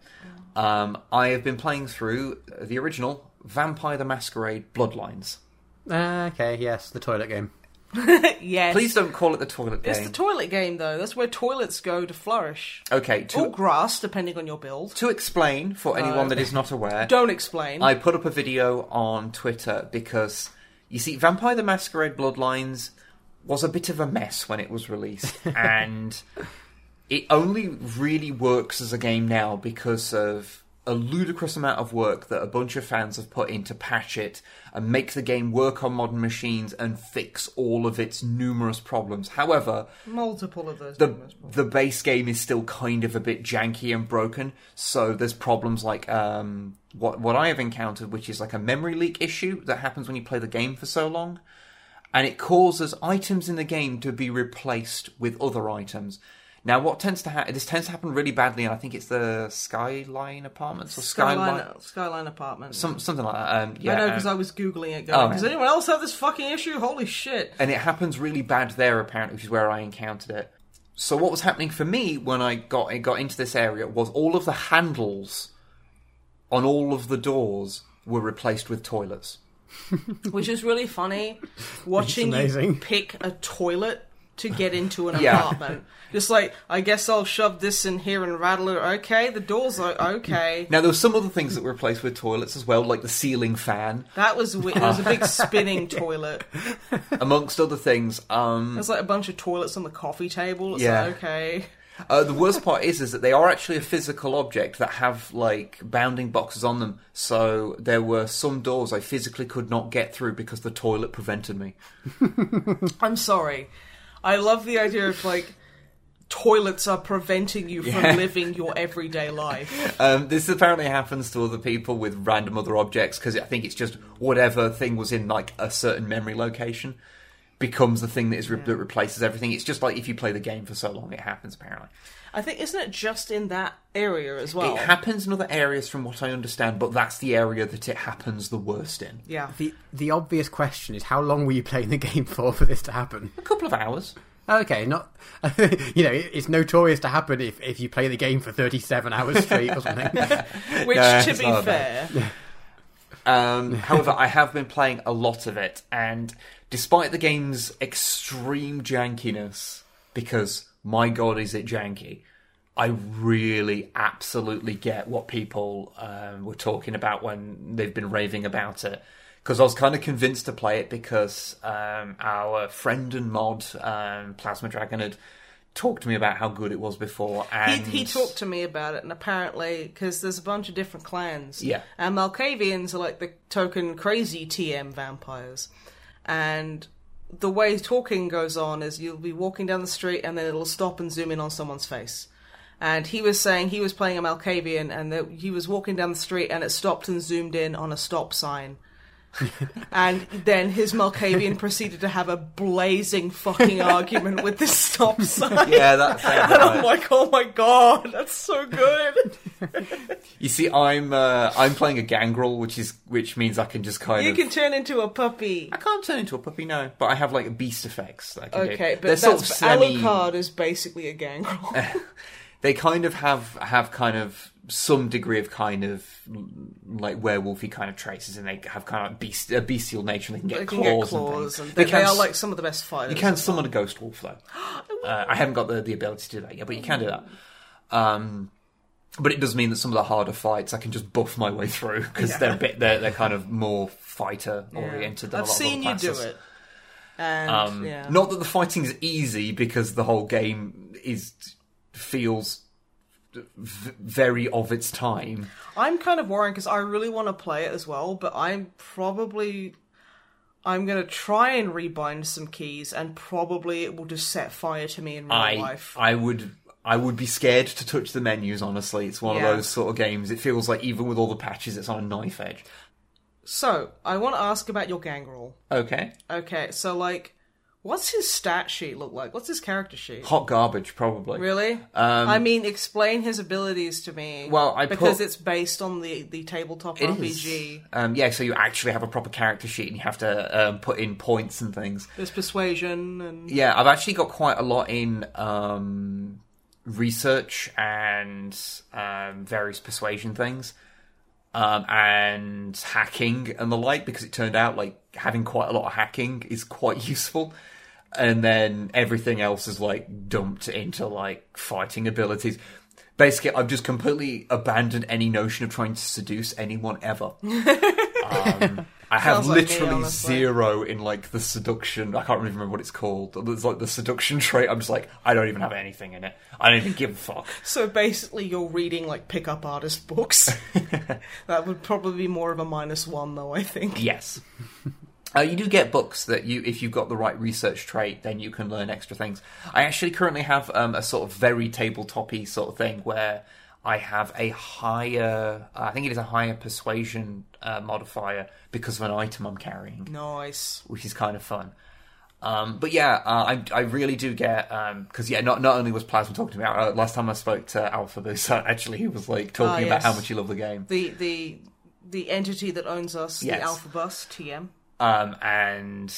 Um, I have been playing through the original Vampire the Masquerade Bloodlines. Uh, okay, yes, the toilet game. yes. Please don't call it the toilet game. It's the toilet game, though. That's where toilets go to flourish. okay, Or to grass, depending on your build. to explain for anyone that is not aware, Don't explain. I put up a video on Twitter because you see, Vampire the Masquerade Bloodlines was a bit of a mess when it was released, and it only really works as a game now because of a ludicrous amount of work that a bunch of fans have put in to patch it and make the game work on modern machines and fix all of its numerous problems. However, Multiple of those. the the base game is still kind of a bit janky and broken. So there's problems like um, what what I have encountered, which is like a memory leak issue that happens when you play the game for so long, and it causes items in the game to be replaced with other items. Now, what tends to happen? This tends to happen really badly, and I think it's the Skyline Apartments or Skyline, Skyline, Skyline apartment. some, something like that. Um, yeah, I know um, because I was googling it. Oh, does yeah. anyone else have this fucking issue? Holy shit! and it happens really bad there apparently, which is where I encountered it. So what was happening for me when I got got into this area was all of the handles on all of the doors were replaced with toilets. Which is really funny. Watching you pick a toilet to get into an Yeah. apartment. Just like, I guess I'll shove this in here and rattle it. Okay, the doors are okay. Now there were some other things that were replaced with toilets as well, like the ceiling fan, That was weird. There was a big spinning toilet. amongst other things. Um, There's like a bunch of toilets on the coffee table. It's Yeah. like, okay. Uh, the worst part is, is that they are actually a physical object that have like bounding boxes on them. So there were some doors I physically could not get through because the toilet prevented me. I'm sorry. I love the idea of like toilets are preventing you from Yeah. living your everyday life. Um, this apparently happens to other people with random other objects because I think it's just whatever thing was in like a certain memory location becomes the thing that is re- that replaces everything. It's just like if you play the game for so long, it happens apparently. I think isn't it just in that area as well? It happens in other areas, from what I understand, but that's the area that it happens the worst in. yeah. The the obvious question is how long were you playing the game for for this to happen? A couple of hours. Okay, not you know it's notorious to happen if, if you play the game for thirty seven hours straight or something. Which, No, to be fair, Um, however, I have been playing a lot of it, and despite the game's extreme jankiness, because my god, is it janky, I really absolutely get what people um, were talking about when they've been raving about it. Because I was kind of convinced to play it because um, our friend and mod, um, Plasma Dragon, had talked to me about how good it was before. he, he talked to me about it, and apparently, because there's a bunch of different clans. Yeah. And Malkavians are like the token crazy TM vampires. And the way talking goes on is you'll be walking down the street, and then it'll stop and zoom in on someone's face. And he was saying he was playing a Malkavian, and that he was walking down the street, and it stopped and zoomed in on a stop sign. and then his Malkavian proceeded to have a blazing fucking argument with the stop sign. Yeah, that sounds And right. I'm like, oh my god, that's so good. You see, I'm uh, I'm playing a gangrel, which is which means I can just kind of You of. can turn into a puppy. I can't turn into a puppy, no, but I have like beast effects that I can do. Okay, They're but sort that's of semi. Alucard is basically a gangrel. They kind of have have kind of some degree of kind of like werewolfy kind of traces, and they have kind of beast a bestial nature. And they can get they can claws, get claws, and and, things. they, can they are like some of the best fighters. You can summon a ghost wolf though. uh, I haven't got the, the ability to do that yet, but you can do that. Um, but it does mean that some of the harder fights I can just buff my way through because they're a bit they're, they're kind of more fighter Yeah. oriented. Than I've a lot seen you do it. And Um, yeah. Not that the fighting is easy because the whole game is feels v- very of its time. I'm kind of worried because I really want to play it as well, but I'm probably I'm gonna try and rebind some keys, and probably it will just set fire to me in real I life. I would I would be scared to touch the menus. Honestly, it's one Yeah. of those sort of games. It feels like even with all the patches, it's on a knife edge. So I want to ask about your gangrel. Okay, Okay, so like, what's his stat sheet look like? What's his character sheet? hot garbage probably. Really? Um, I mean, explain his abilities to me. Well, I because put- it's based on the the tabletop. RPG. Um, yeah, so you actually have a proper character sheet and you have to um, put in points and things. There's persuasion and Yeah, I've actually got quite a lot in um, research and um, various persuasion things, um, and hacking and the like. Because it turned out like having quite a lot of hacking is quite useful. And then everything else is like dumped into like fighting abilities. Basically, I've just completely abandoned any notion of trying to seduce anyone ever. um, I have like me, literally honestly. zero in like the seduction. I can't even remember what it's called. It's like the seduction trait. I'm just like, I don't even have anything in it. I don't even give a fuck. So basically, you're reading like pickup artist books. that would probably be more of a minus one, though. I think. Yes. Uh, you do get books that you, if you've got the right research trait, then you can learn extra things. I actually currently have um, a sort of very tabletopy sort of thing where I have a higher, I think it is a higher persuasion uh, modifier because of an item I'm carrying, Nice. which is kind of fun. Um, but yeah, uh, I, I really do get because yeah, not not only was Plasma talking about uh, last time I spoke to Alpha Boost, actually he was like talking Ah, about how much he loved the game. The the the entity that owns us, Yes. the Alpha Bus TM. Um, and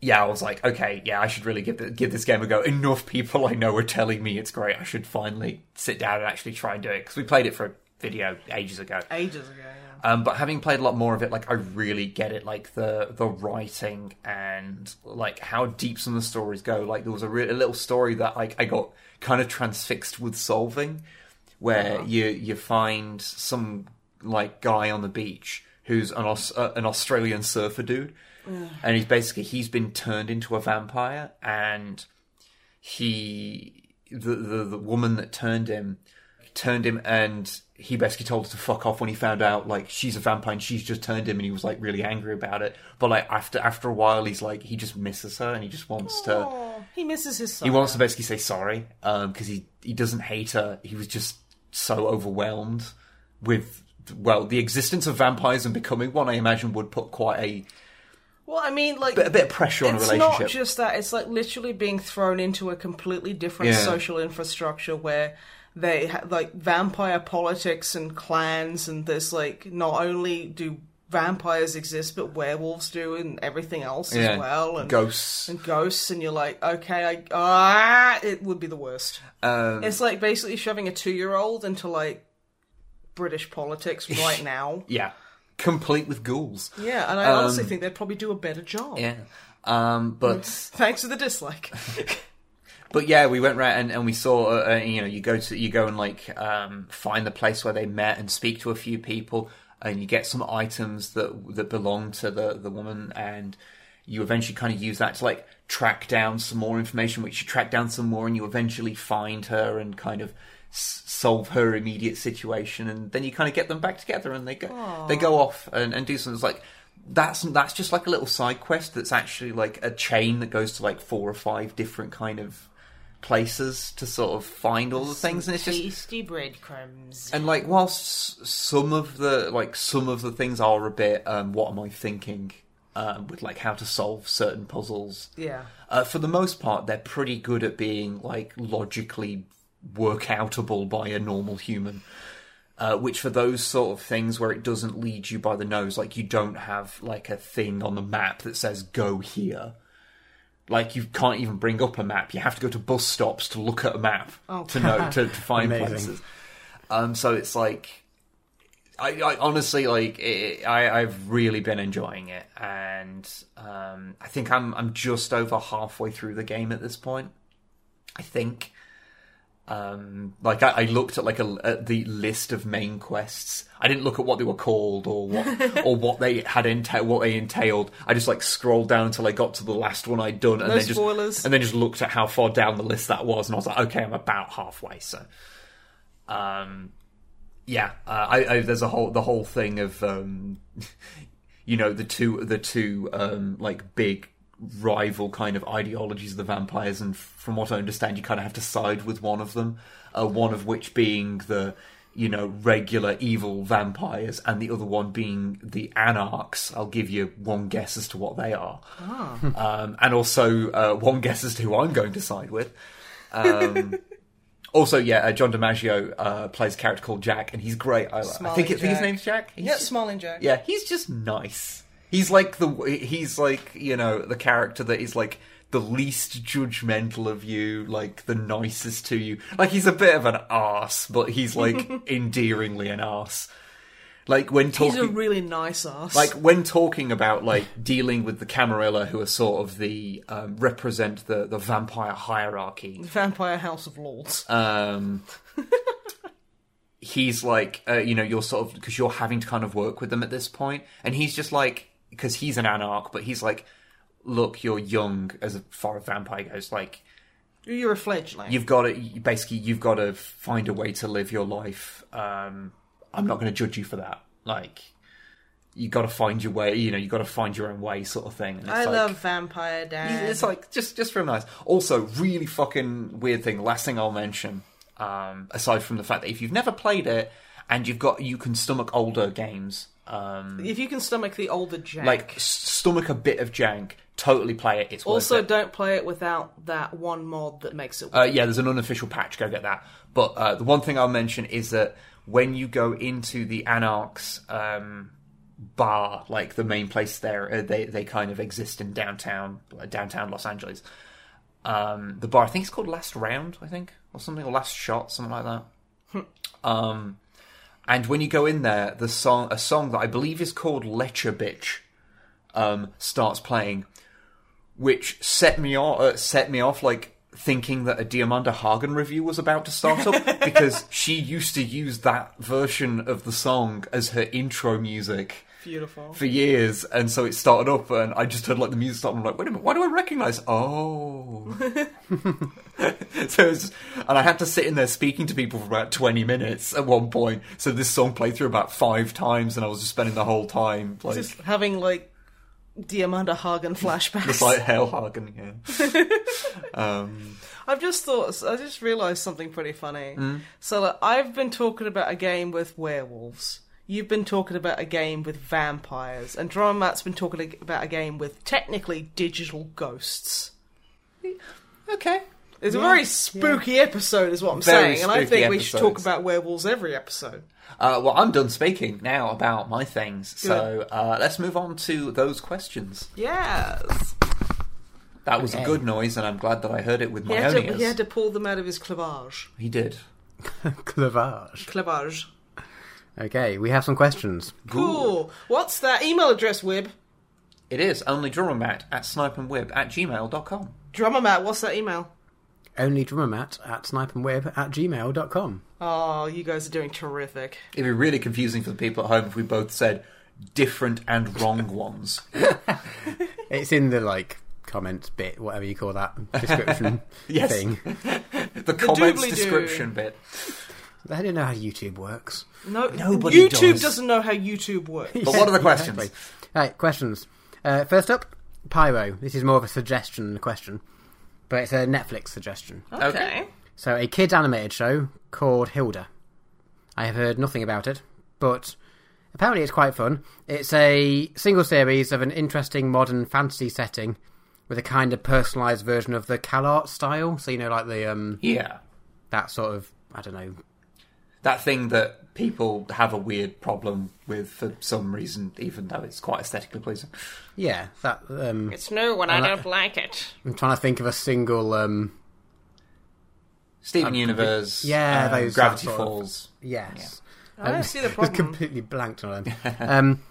yeah, I was like, okay, yeah, I should really give the, give this game a go. Enough people I know are telling me it's great. I should finally sit down and actually try and do it because we played it for a video ages ago. Ages ago. Yeah. Um, but having played a lot more of it, like I really get it, like the the writing and like how deep some of the stories go. Like there was a, re- a little story that like I got kind of transfixed with solving, where you you find some like guy on the beach who's an Aus- uh, an Australian surfer dude, and he's basically he's been turned into a vampire, and he the, the the woman that turned him turned him and he basically told her to fuck off when he found out like she's a vampire and she's just turned him and he was like really angry about it. But like after after a while he's like he just misses her and he just wants to he misses his son. he wants to basically say sorry um because he he doesn't hate her. He was just so overwhelmed with well the existence of vampires and becoming one i imagine would put quite a Well, I mean, like bit, a bit of pressure on a it's relationship not just that; it's like literally being thrown into a completely different Yeah. social infrastructure where they ha- like vampire politics and clans, and there's like not only do vampires exist, but werewolves do, and everything else yeah, as well, and ghosts and ghosts, and you're like, okay, I ah, it would be the worst. um It's like basically shoving a two year old into like British politics right now. yeah complete with ghouls Yeah, and I honestly think they'd probably do a better job. yeah um but Thanks for the dislike. But yeah, we went right and, and we saw. Uh, uh, you know, you go to you go and like um, find the place where they met and speak to a few people, and you get some items that that belong to the the woman, and you eventually kind of use that to like track down some more information. Which you track down some more, and you eventually find her and kind of solve her immediate situation, and then you kind of get them back together, and they go they go off and, and do something It's like. That's that's just like a little side quest. That's actually like a chain that goes to like four or five different kind of places to sort of find all the things, and it's just tasty breadcrumbs. and like whilst some of the like some of the things are a bit um, what am I thinking um, with like how to solve certain puzzles. Yeah. Uh, for the most part, they're pretty good at being like logically workoutable by a normal human. Uh, which for those sort of things where it doesn't lead you by the nose, like you don't have like a thing on the map that says go here. Like you can't even bring up a map. You have to go to bus stops to look at a map Oh. to know to, to find Amazing. places. Um, so it's like, I, I honestly like it, I, I've really been enjoying it, and um, I think I'm I'm just over halfway through the game at this point. I think. Um, like I, I looked at like a at the list of main quests. I didn't look at what they were called or what or what they had enta- what they entailed. I just like scrolled down until I got to the last one I'd done, and No then just and then just looked at how far down the list that was, and I was like, okay, I'm about halfway. So, um, yeah, uh, I, I, there's a whole the whole thing of um, you know the two the two um, like big rival kind of ideologies of the vampires, and from what I understand, you kind of have to side with one of them. Uh, one of which being the you know regular evil vampires, and the other one being the anarchs. I'll give you one guess as to what they are, um, and also uh, one guess as to who I'm going to side with. Um, also, yeah, uh, John DiMaggio uh, plays a character called Jack, and he's great. I, I think, it, think his name's Jack. He's Yeah, just- Smiling Jack. yeah, he's just nice. He's like the he's like you know the character that is like the least judgmental of you, like the nicest to you. Like he's a bit of an ass, but he's like endearingly an arse. Like when He's a really nice ass. like when talking about like dealing with the Camarilla, who are sort of the um, represent the the vampire hierarchy. The vampire House of Lords. Um, he's like, uh, you know, you're sort of because you're having to kind of work with them at this point, and he's just like, because he's an anarch, but he's like, look, you're young as far as vampire goes, like. You're a fledgling. You've got to basically you've got to find a way to live your life. Um, I'm not going to judge you for that. Like you got to find your way. You know, you got to find your own way, sort of thing. And it's I like, love Vampire Dad. It's like just just real nice. Also, really fucking weird thing. Last thing I'll mention, um, aside from the fact that if you've never played it and you've got you can stomach older games, um, if you can stomach the older jank. like s- stomach a bit of jank, totally play it. It's worth also, it. don't play it without that one mod that makes it. Uh, yeah, there's an unofficial patch. Go get that. But uh, the one thing I'll mention is that when you go into the Anarchs um, bar, like the main place there, uh, they they kind of exist in downtown downtown Los Angeles. Um, the bar, I think it's called Last Round, I think, or something, or Last Shot, something like that. um, and when you go in there, the song, a song that I believe is called Lecher Bitch, um, starts playing, which set me off, uh, set me off like thinking that a Diamanda Hagan review was about to start up because she used to use that version of the song as her intro music Beautiful. for years, and so it started up, and I just heard like the music start, and I'm like, wait a minute, why do I recognise? Oh, so it was, and I had to sit in there speaking to people for about 20 minutes at one point. So this song played through about five times, and I was just spending the whole time like Just having like Diamanda Hagan flashbacks. just like hell Hagan again. um, I've just thought. I just realised something pretty funny. Mm. So like, I've been talking about a game with werewolves. You've been talking about a game with vampires, and Drummer Matt's been talking about a game with technically digital ghosts. okay. It's a very spooky episode, is what I'm Very saying, and I spooky think we should talk about werewolves every episode. Uh, well, I'm done speaking now about my things, so uh, let's move on to those questions. Yes, That was a good noise, and I'm glad that I heard it with he my own to, ears. he had to pull them out of his clavage. He did. Clavage. Clavage. Okay, we have some questions. Cool. What's that email address, Wib? It is only drummermat at snipeandwib at gmail.com. Drummer Matt, what's that email? Only drummermat at snipeandwib at gmail.com. Oh, you guys are doing terrific. It'd be really confusing for the people at home if we both said different and wrong ones. It's in the, like, comment bit, whatever you call that, description Yes. thing. The comments doobly-doo. description bit. I don't know how YouTube works. No, Nobody YouTube does. doesn't know how YouTube works. But what are the questions? Exactly. Right, questions. Uh, first up, Pyro. This is more of a suggestion than a question, but it's a Netflix suggestion. Okay. So, a kids animated show called Hilda. I have heard nothing about it, but apparently it's quite fun. It's a single series of an interesting modern fantasy setting with a kind of personalised version of the CalArt style. So, you know, like the um, Yeah. that sort of, I don't know, That thing that people have a weird problem with for some reason, even though it's quite aesthetically pleasing. yeah, that. Um, It's new when I don't like it. I'm trying to think of a single. Um, Steven Universe, yeah, um, those- Gravity that sort of- Falls. yes. I don't see the I was problem. completely blanked on them. um,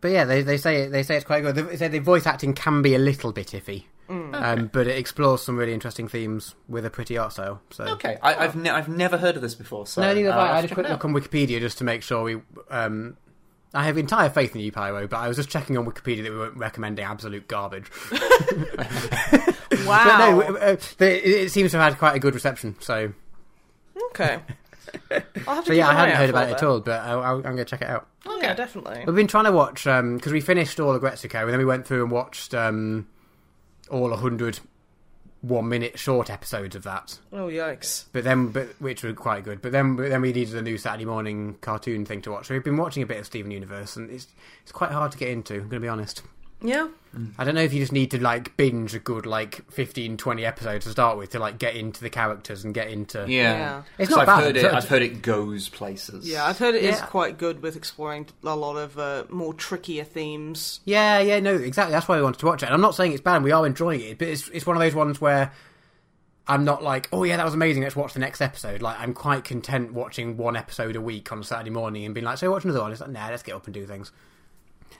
but yeah, they, they say they say it's quite good. They say the voice acting can be a little bit iffy, um, but it explores some really interesting themes with a pretty art style. So Okay, I, I've ne- I've never heard of this before. So no, neither uh, I. I had a quick look on Wikipedia just to make sure we. Um, I have entire faith in you, Pyro, but I was just checking on Wikipedia that we weren't recommending absolute garbage. Wow. But no, uh, they, it it seems to have had quite a good reception. So, okay. I'll have to so yeah, I an eye hadn't heard about it that. at all, but I, I, I'm going to check it out. Yeah, definitely. We've been trying to watch because we finished all of Aggretsuko, and then we went through and watched um, all 100 one minute short episodes of that. Oh yikes! But then, but which were quite good. But then, but then we needed a new Saturday morning cartoon thing to watch. So we've been watching a bit of Steven Universe, and it's it's quite hard to get into. I'm going to be honest. Yeah. I don't know if you just need to like binge a good like 15, 20 episodes to start with to like get into the characters and get into. Yeah, Yeah. It's 'Cause not I've bad. Heard it, I've heard it goes places. Yeah, I've heard it is Yeah. quite good with exploring a lot of uh, more trickier themes. Yeah, yeah, no, exactly. That's why we wanted to watch it. And I'm not saying it's bad. and We are enjoying it, but it's it's one of those ones where I'm not like, oh yeah, that was amazing. Let's watch the next episode. Like, I'm quite content watching one episode a week on Saturday morning and being like, so watch another one. It's like, nah, let's get up and do things.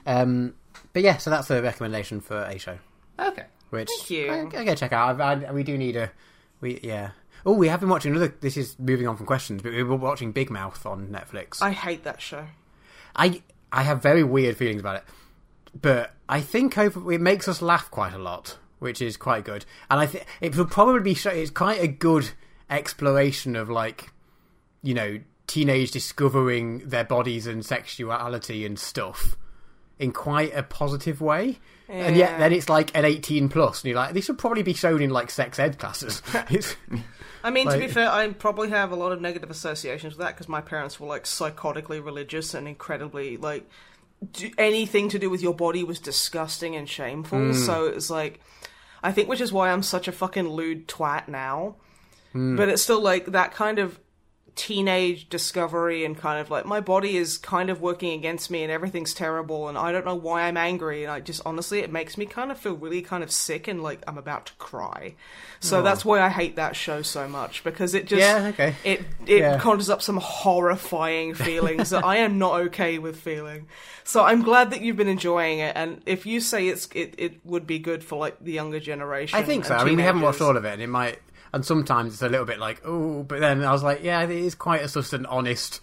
Um, but yeah, so that's a recommendation for a show, Okay. which Thank you. I, I go check out. I, I, we do need a, we yeah. Oh, we have been watching another. This is moving on from questions, but we were watching Big Mouth on Netflix. I hate that show. I I have very weird feelings about it, but I think over, it makes us laugh quite a lot, which is quite good. And I think it will probably be it's quite a good exploration of like, you know, teenage discovering their bodies and sexuality and stuff in quite a positive way. And yet then it's like an 18 plus, and you're like, this should probably be shown in like sex ed classes. I mean, to be fair, I probably have a lot of negative associations with that because my parents were like psychotically religious and incredibly like do, anything to do with your body was disgusting and shameful. Hmm. So it was like, I think which is why I'm such a fucking lewd twat now. Hmm. But it's still like that kind of teenage discovery and kind of like my body is kind of working against me and everything's terrible and I don't know why I'm angry and I just honestly it makes me kind of feel really kind of sick and like I'm about to cry. So oh. that's why I hate that show so much because it just Yeah, okay. it it Yeah. conjures up some horrifying feelings that I am not okay with feeling. So I'm glad that you've been enjoying it and if you say it's it, it would be good for like the younger generation. I think so. and I mean, we haven't watched teenagers. all of it, and it might. And sometimes it's a little bit like, oh, but then I was like, yeah, it is quite a just an honest.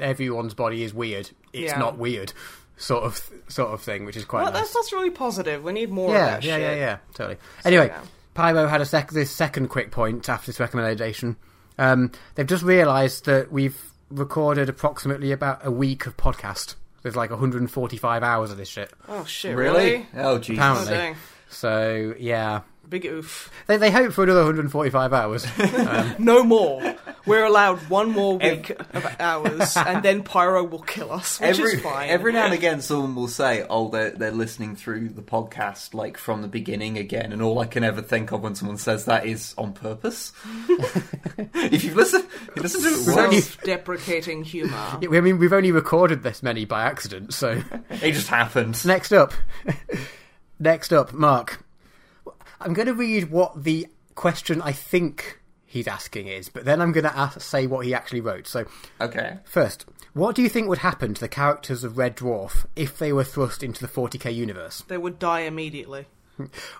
Everyone's body is weird. It's Yeah. not weird, sort of sort of thing, which is quite Well, nice. that's that's really positive. We need more of yeah, that yeah, shit. yeah, yeah, totally. Anyway, yeah. Pyro had a sec- this second quick point after this recommendation. Um, they've just realised that we've recorded approximately about a week of podcast. There's like 145 hours of this shit. Oh shit! Really? Really? Oh, Jesus. Apparently. dang! So yeah, Big oof. they they hope for another 145 hours. Um, no more. We're allowed one more week of hours, and then Pyro will kill us, which Every, is fine. every now and again, someone will say, "Oh, they're they're listening through the podcast like from the beginning again," and all I can ever think of when someone says that is on purpose. if you've listened, you listen to it once, Self-deprecating humor. Yeah, I mean, we've only recorded this many by accident, so. it just happened. Next up. Next up, Mark. I'm going to read what the question I think he's asking is, but then I'm going to ask, say what he actually wrote. So, Okay. first, what do you think would happen to the characters of Red Dwarf if they were thrust into the 40k universe? They would die immediately.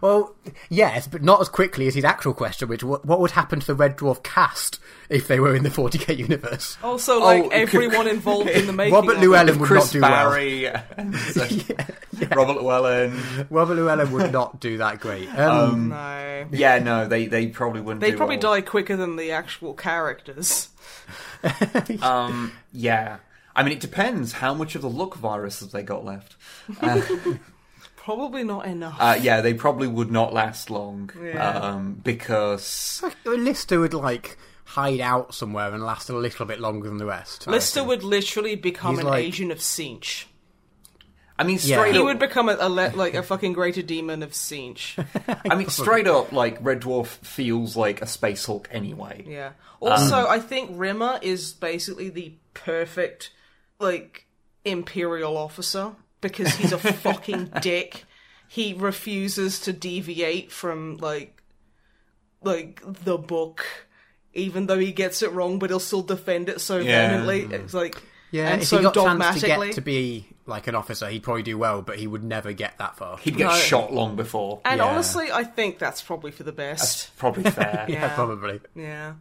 Well, yes, but not as quickly as his actual question, which what, what would happen to the Red Dwarf cast if they were in the 40k universe? Also, like Oh, everyone involved in the making. Robert of Llewellyn it. would Chris not do well. Barrie, and, uh, Robert Llewellyn. Robert Llewellyn would not do that great. Um, No. Yeah, no, they they probably wouldn't. They do probably well. die quicker than the actual characters. Um, yeah. I mean, it depends how much of the luck virus have they got left. Probably not enough. Uh, yeah, they probably would not last long Yeah. um, because Lister would like hide out somewhere and last a little bit longer than the rest. Lister would literally become He's an like- agent of Tzeentch. I mean, Yeah. straight He up. would become a, a le- like a fucking greater demon of Tzeentch. I mean, straight up, like Red Dwarf feels like a space Hulk anyway. Yeah. Also, I think Rimmer is basically the perfect, like, Imperial officer because he's a fucking dick. He refuses to deviate from, like, like, the book, even though he gets it wrong, but he'll still defend it so Yeah. vehemently. It's like, Yeah, and if so he got chance to get to be like an officer, he'd probably do well, but he would never get that far. He'd get No. shot long before. and Yeah. honestly, I think that's probably for the That's best. probably fair. yeah, Yeah. probably. Yeah.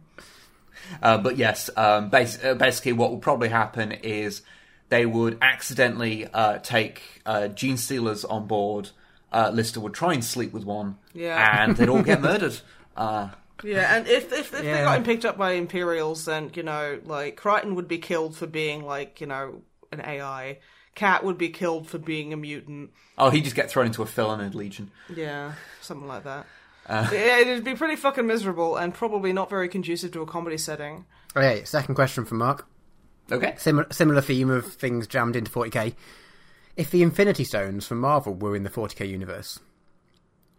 Uh, but yes, um, bas- uh, basically, what will probably happen is they would accidentally uh, take uh, gene stealers on board. Uh, Lister would try and sleep with one, Yeah. and they'd all get murdered. Uh, Yeah, and if if, if they Yeah. got him picked up by Imperials, then you know, like Kryten would be killed for being like you know an AI. Cat would be killed for being a mutant. oh, he'd just get thrown into a Felinid Legion. Yeah, something like that. yeah, it'd be pretty fucking miserable and probably not very conducive to a comedy setting. Okay, second question from Mark. Okay. Similar, similar theme of things jammed into 40k. If the Infinity Stones from Marvel were in the 40k universe,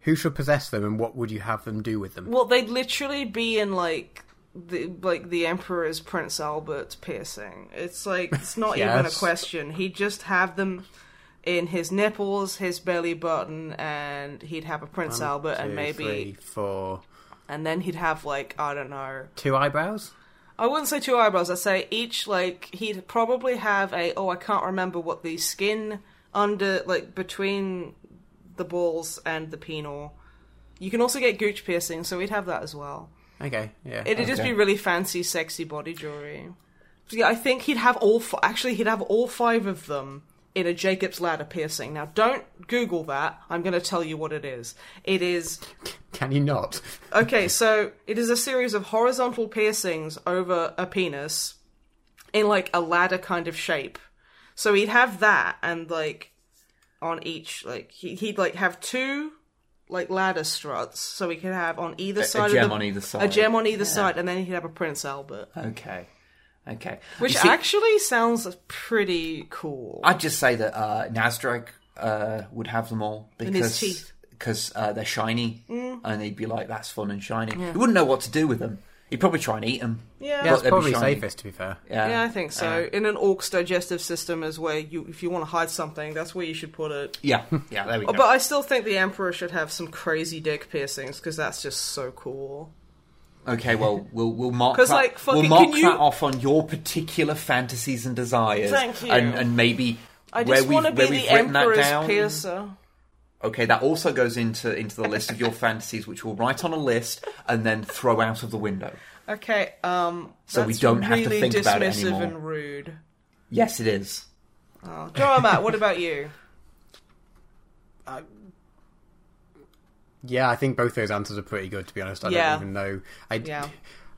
who should possess them and what would you have them do with them? Well, they'd literally be in like the like the Emperor's Prince Albert's piercing. It's like it's not even a question. He'd just have them in his nipples, his belly button, and he'd have a Prince Albert and maybe three, four. and then he'd have like I don't know. Two eyebrows? I wouldn't say two eyebrows. I'd say each like he'd probably have a oh I can't remember what the skin under like between the balls and the penile. You can also get gooch piercing, so we'd have that as well. Okay, yeah. It'd just be really fancy, sexy body jewelry. So, yeah, I think he'd have all. F- actually, he'd have all five of them in a Jacob's ladder piercing. Now, don't Google that. I'm going to tell you what it is. It is Can you not? okay. So it is a series of horizontal piercings over a penis in like a ladder kind of shape. So he'd have that, and like on each, like he, he'd like have two like ladder struts, so he could have on either A- side a gem of the, on either side, a gem on either side, and then he'd have a Prince Albert. Okay. Okay. Which see, actually sounds pretty cool. I'd just say that uh, Nasdaq uh, would have them all because his teeth. Mm. because uh, they're shiny and he'd be like, "That's fun and shiny." He wouldn't know what to do with them. He'd probably try and eat them. yeah, Yeah, it's they'd be probably shiny. safest, to be fair. Yeah, yeah, I think so. In an orc's digestive system is where you, if you want to hide something, that's where you should put it. yeah, yeah. There we go. But I still think the emperor should have some crazy dick piercings because that's just so cool. Okay, well, we'll we'll mark 'Cause, that. like, fucking- we'll mark can you- that off on your particular fantasies and desires. Thank you. And and maybe I where just we've, be where we've the written that emperor's down. piercer. Okay, that also goes into into the list of your fantasies, which we'll write on a list and then throw out of the window. Okay, um, So we that's don't have to really think about it dismissive anymore. and rude. Yes, it is. Oh, Joe Matt, what about you? Yeah, I think both those answers are pretty good, to be honest. I Yeah. don't even know. I, Yeah.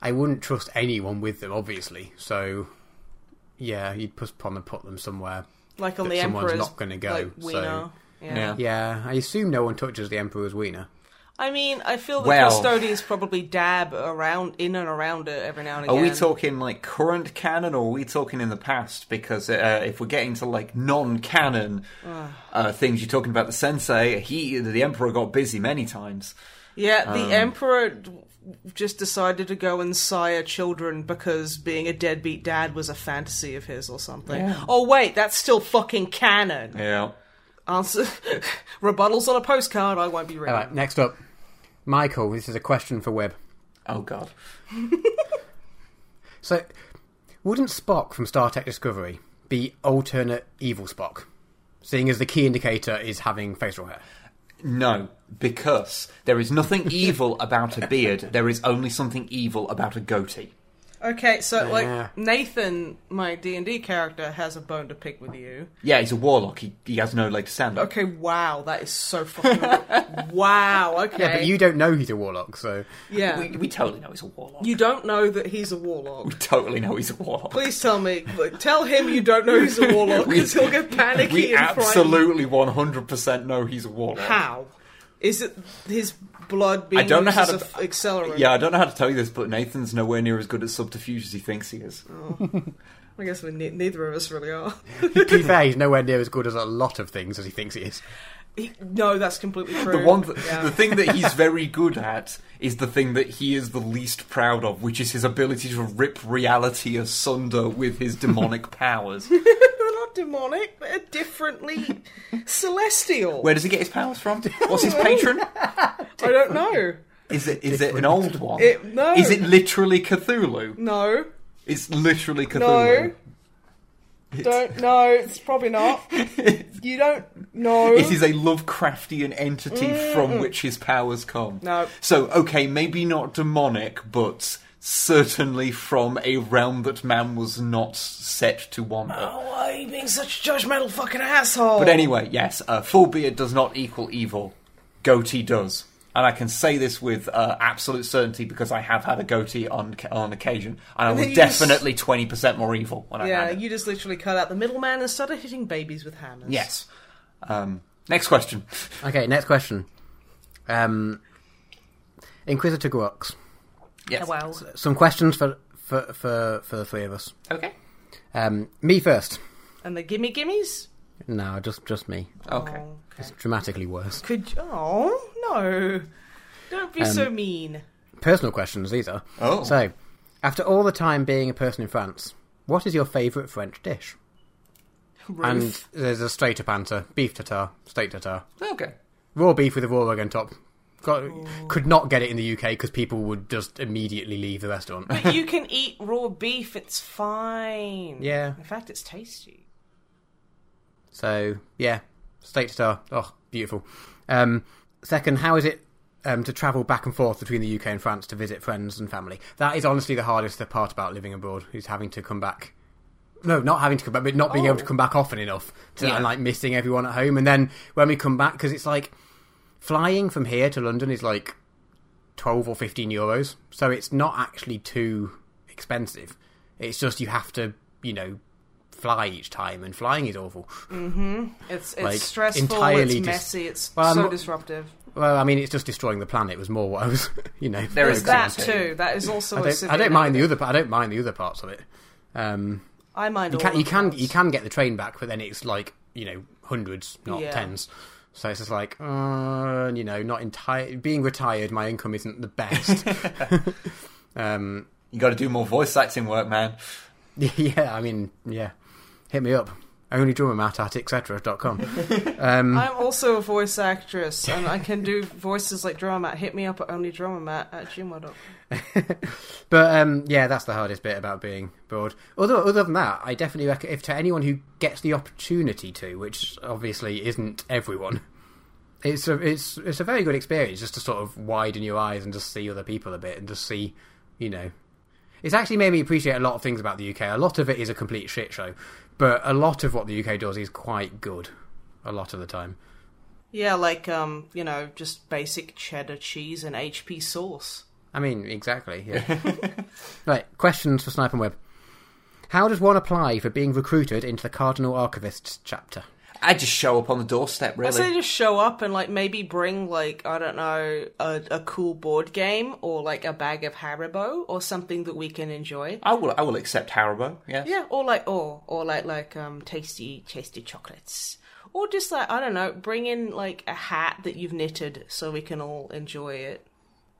I wouldn't trust anyone with them, obviously. So, yeah, you'd just probably put them somewhere. Like on That the someone's emperor's not gonna go, like, so- Yeah. Yeah. Yeah, I assume no one touches the Emperor's wiener. I mean, I feel the Well- custodians probably dab around in and around it every now and again. Are we talking like current canon, or are we talking in the past? Because uh, if we're getting to like non-canon uh, things, you're talking about the sensei. He, the emperor, got busy many times. Yeah, the Um, emperor just decided to go and sire children because being a deadbeat dad was a fantasy of his or something. Yeah. Oh wait, that's still fucking canon. Yeah. Answer rebuttals on a postcard. I won't be reading. All right, next up, Michael. This is a question for Wib. Oh God. So, wouldn't Spock from Star Trek Discovery be alternate evil Spock, seeing as the key indicator is having facial hair? No, because there is nothing evil about a beard. There is only something evil about a goatee. Okay, so Yeah. like Nathan, my D and D character, has a bone to pick with you. Yeah, he's a warlock. He, he has no leg to stand on. Okay, wow, that is so fucking. wow. Okay. Yeah, but you don't know he's a warlock, so Yeah. We, we totally know he's a warlock. You don't know that he's a warlock. We totally know he's a warlock. Please tell me. like, Tell him you don't know he's a warlock because he'll get panicky we and frightened. absolutely 100% know he's a warlock. How? Is it his blood being I don't know how as to- a f- accelerant? Yeah, I don't know how to tell you this, but Nathan's nowhere near as good at subterfuge as he thinks he is. Oh. I guess we ne- neither of us really are. to be fair, he's nowhere near as good as a lot of things as he thinks he is. He- no, that's completely true. The one, th- Yeah. the thing that he's very good at is the thing that he is the least proud of, which is his ability to rip reality asunder with his demonic powers. They're not demonic. They're differently celestial. Where does he get his powers from? What's his patron? I don't know. Is it is it an old one? It- no. Is it literally Cthulhu? No. It's literally Cthulhu. No. Don't. know. it's probably not. You don't know. It is a Lovecraftian entity from which his powers come. No. So, okay, maybe not demonic, but certainly from a realm that man was not set to wander. Oh, why are you being such a judgmental fucking asshole? But anyway, yes, uh, full beard does not equal evil. Goatee does. And I can say this with uh, absolute certainty because I have had a goatee on on occasion, and I was then just- definitely twenty percent more evil when I Yeah, had it. you just literally cut out the middleman and started hitting babies with hammers. Yes. Um, next question. Okay, next question. Um, Inquisitor Grux. Yes. Wow. Some questions for for for, for the three of us. Okay. Um, me first. And the gimme gimmies? No, just just me. Okay. Oh, It's dramatically worse. Could oh no. Don't be Um, so mean. Personal questions. These are. Oh. So, after all the time being a person in France, what is your favourite French dish? And there's a straight up answer: beef tartare, steak tartare, Okay. raw beef with a raw egg on top. Got could not get it in the UK because people would just immediately leave the restaurant. But you can eat raw beef, it's fine. Yeah. In fact, it's tasty. So yeah, State Star. Oh, beautiful. Um, second, how is it um, to travel back and forth between the UK and France to visit friends and family? That is honestly the hardest part about living abroad. Is having to come back. No, not having to come back, but not being able to Oh. come back often enough to Yeah. and like missing everyone at home. And then when we come back, because it's like flying from here to London is like twelve or fifteen euros, so it's not actually too expensive. It's just you have to, you know, fly each time, and flying is awful. Mm-hmm. It's it's Like, stressful, entirely it's dis- messy, it's Well, I'm so not- disruptive. Well, I mean, it's just destroying the planet. Was more what I was, you know. There's that that too. That is also I a don't, severe I don't mind the negative. other. I don't mind the other parts of it. Um, I mind you all can, of you can, those. you can get the train back, but then it's like you know hundreds, not Yeah. tens. So it's just like, uh, you know, not entire. Being retired, my income isn't the best. um, You got to do more voice acting work, man. yeah, I mean, yeah. Hit me up. Only drummer Matt at etc.com. um, I'm also a voice actress, and I can do voices like drama. Matt. Hit me up at onlydrummermatt at gmail.com. But um, yeah, that's the hardest bit about being bored. Other other than that, I definitely reckon if to anyone who gets the opportunity to, which obviously isn't everyone, it's a it's it's a very good experience just to sort of widen your eyes and just see other people a bit and just see, you know, it's actually made me appreciate a lot of things about the UK. A lot of it is a complete shit show, but a lot of what the UK does is quite good. A lot of the time. Yeah, like um, you know, just basic cheddar cheese and HP sauce. I mean, exactly. Yeah. right. Questions for Snipe and Wib. How does one apply for being recruited into the Cardinal Archivists chapter? I just show up on the doorstep, really. I say just show up and like maybe bring like I don't know a, a cool board game or like a bag of Haribo or something that we can enjoy. I will. I will accept Haribo. Yes. Yeah, or like or or like like um tasty tasty chocolates. Or just like I don't know, bring in like a hat that you've knitted so we can all enjoy it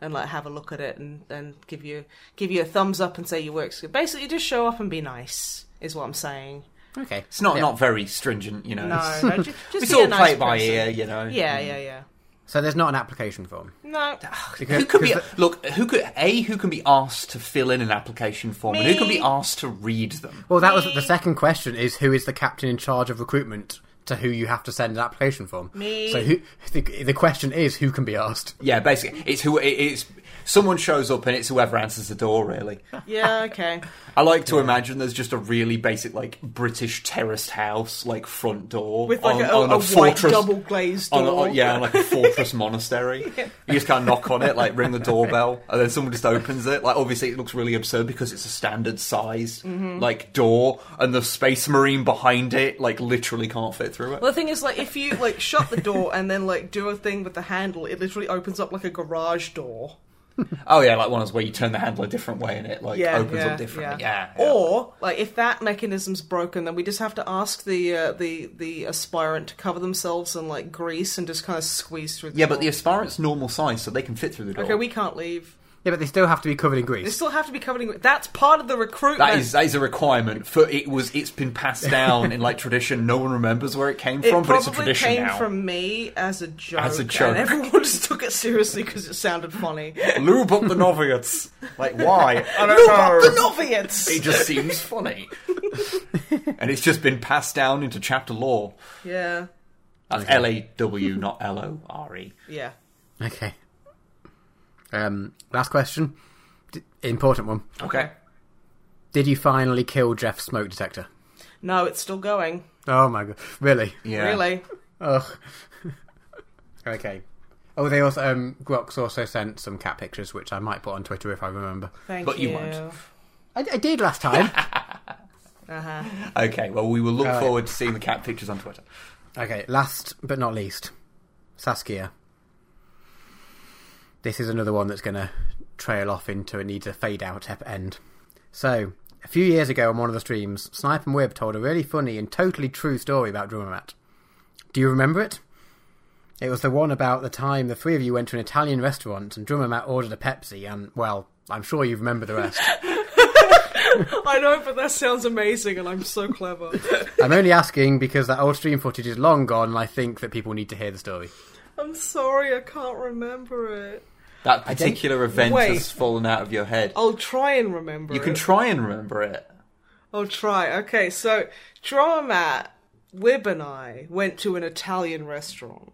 and like have a look at it and, and give you give you a thumbs up and say your work's good. Basically just show up and be nice is what I'm saying. Okay. It's not Yeah. not very stringent, you know. No, It's, no just, just it's be a all nice play it by person. ear, you know. Yeah, yeah, yeah. So there's not an application form. No. Because, Who could be because look? Who could a who can be asked to fill in an application form, and who can be asked to read them? well, that was the second question: is who is the captain in charge of recruitment to who you have to send an application form? Me. So who? The, the question is who can be asked. Yeah, basically, it's who it- it's someone shows up, and it's whoever answers the door. Really, Yeah, okay. I like to imagine there's just a really basic, like British terraced house, like front door With like on, a, on a, a, white fortress. double glazed on door. a, yeah, on like a fortress monastery. You just kind of knock on it, like ring the doorbell, and then someone just opens it. Like obviously, it looks really absurd because it's a standard size Mm-hmm. like door, and the space marine behind it like literally can't fit through it. Well, the thing is, like, if you like shut the door and then like do a thing with the handle, it literally opens up like a garage door. Oh yeah, like one is where you turn the handle a different way and it like Yeah, opens yeah, up differently. Yeah. yeah. Or like, if that mechanism's broken, then we just have to ask the uh, the the aspirant to cover themselves in like grease and just kind of squeeze through. the yeah, door. but the aspirant's normal size, so they can fit through the door. okay, we can't leave. Yeah, but they still have to be covered in grease. They still have to be covered in. That's part of the recruitment. That is that is a requirement for it was it's been passed down in like tradition. No one remembers where it came It from, but it's a probably tradition came now. from me as a joke, As a joke. and everyone just took it seriously because it sounded funny. Lube up the noviots. Like why? I don't Lube know. up the noviots. It just seems funny. and it's just been passed down into chapter law. Yeah, That's L A W, not L O R E. yeah. Okay. Um, last question. D- important one. Okay. Did you finally kill Jeff's smoke detector? No, it's still going. Oh my god! Really? Yeah. Really. Ugh. okay. Oh, they also um, Grox also sent some cat pictures, which I might put on Twitter if I remember. Thank But you. you won't. I, I did last time. Uh-huh. Okay, well, we will look Alright. forward to seeing the cat pictures on Twitter. okay. Last but not least, Saskia. This is another one that's going to trail off into and needs a fade out end. So, a few years ago on one of the streams, Snipe and Wib told a really funny and totally true story about Drummer Matt. Do you remember it? It was the one about the time the three of you went to an Italian restaurant and Drummer Matt ordered a Pepsi, and, well, I'm sure you remember the rest. I know, but that sounds amazing, and I'm so clever. I'm only asking because that old stream footage is long gone, and I think that people need to hear the story. I'm sorry, I can't remember it. That particular event Wait. has fallen out of your head. I'll try and remember you it. can try and remember it. I'll try. Okay, so Drama Wib and I went to an Italian restaurant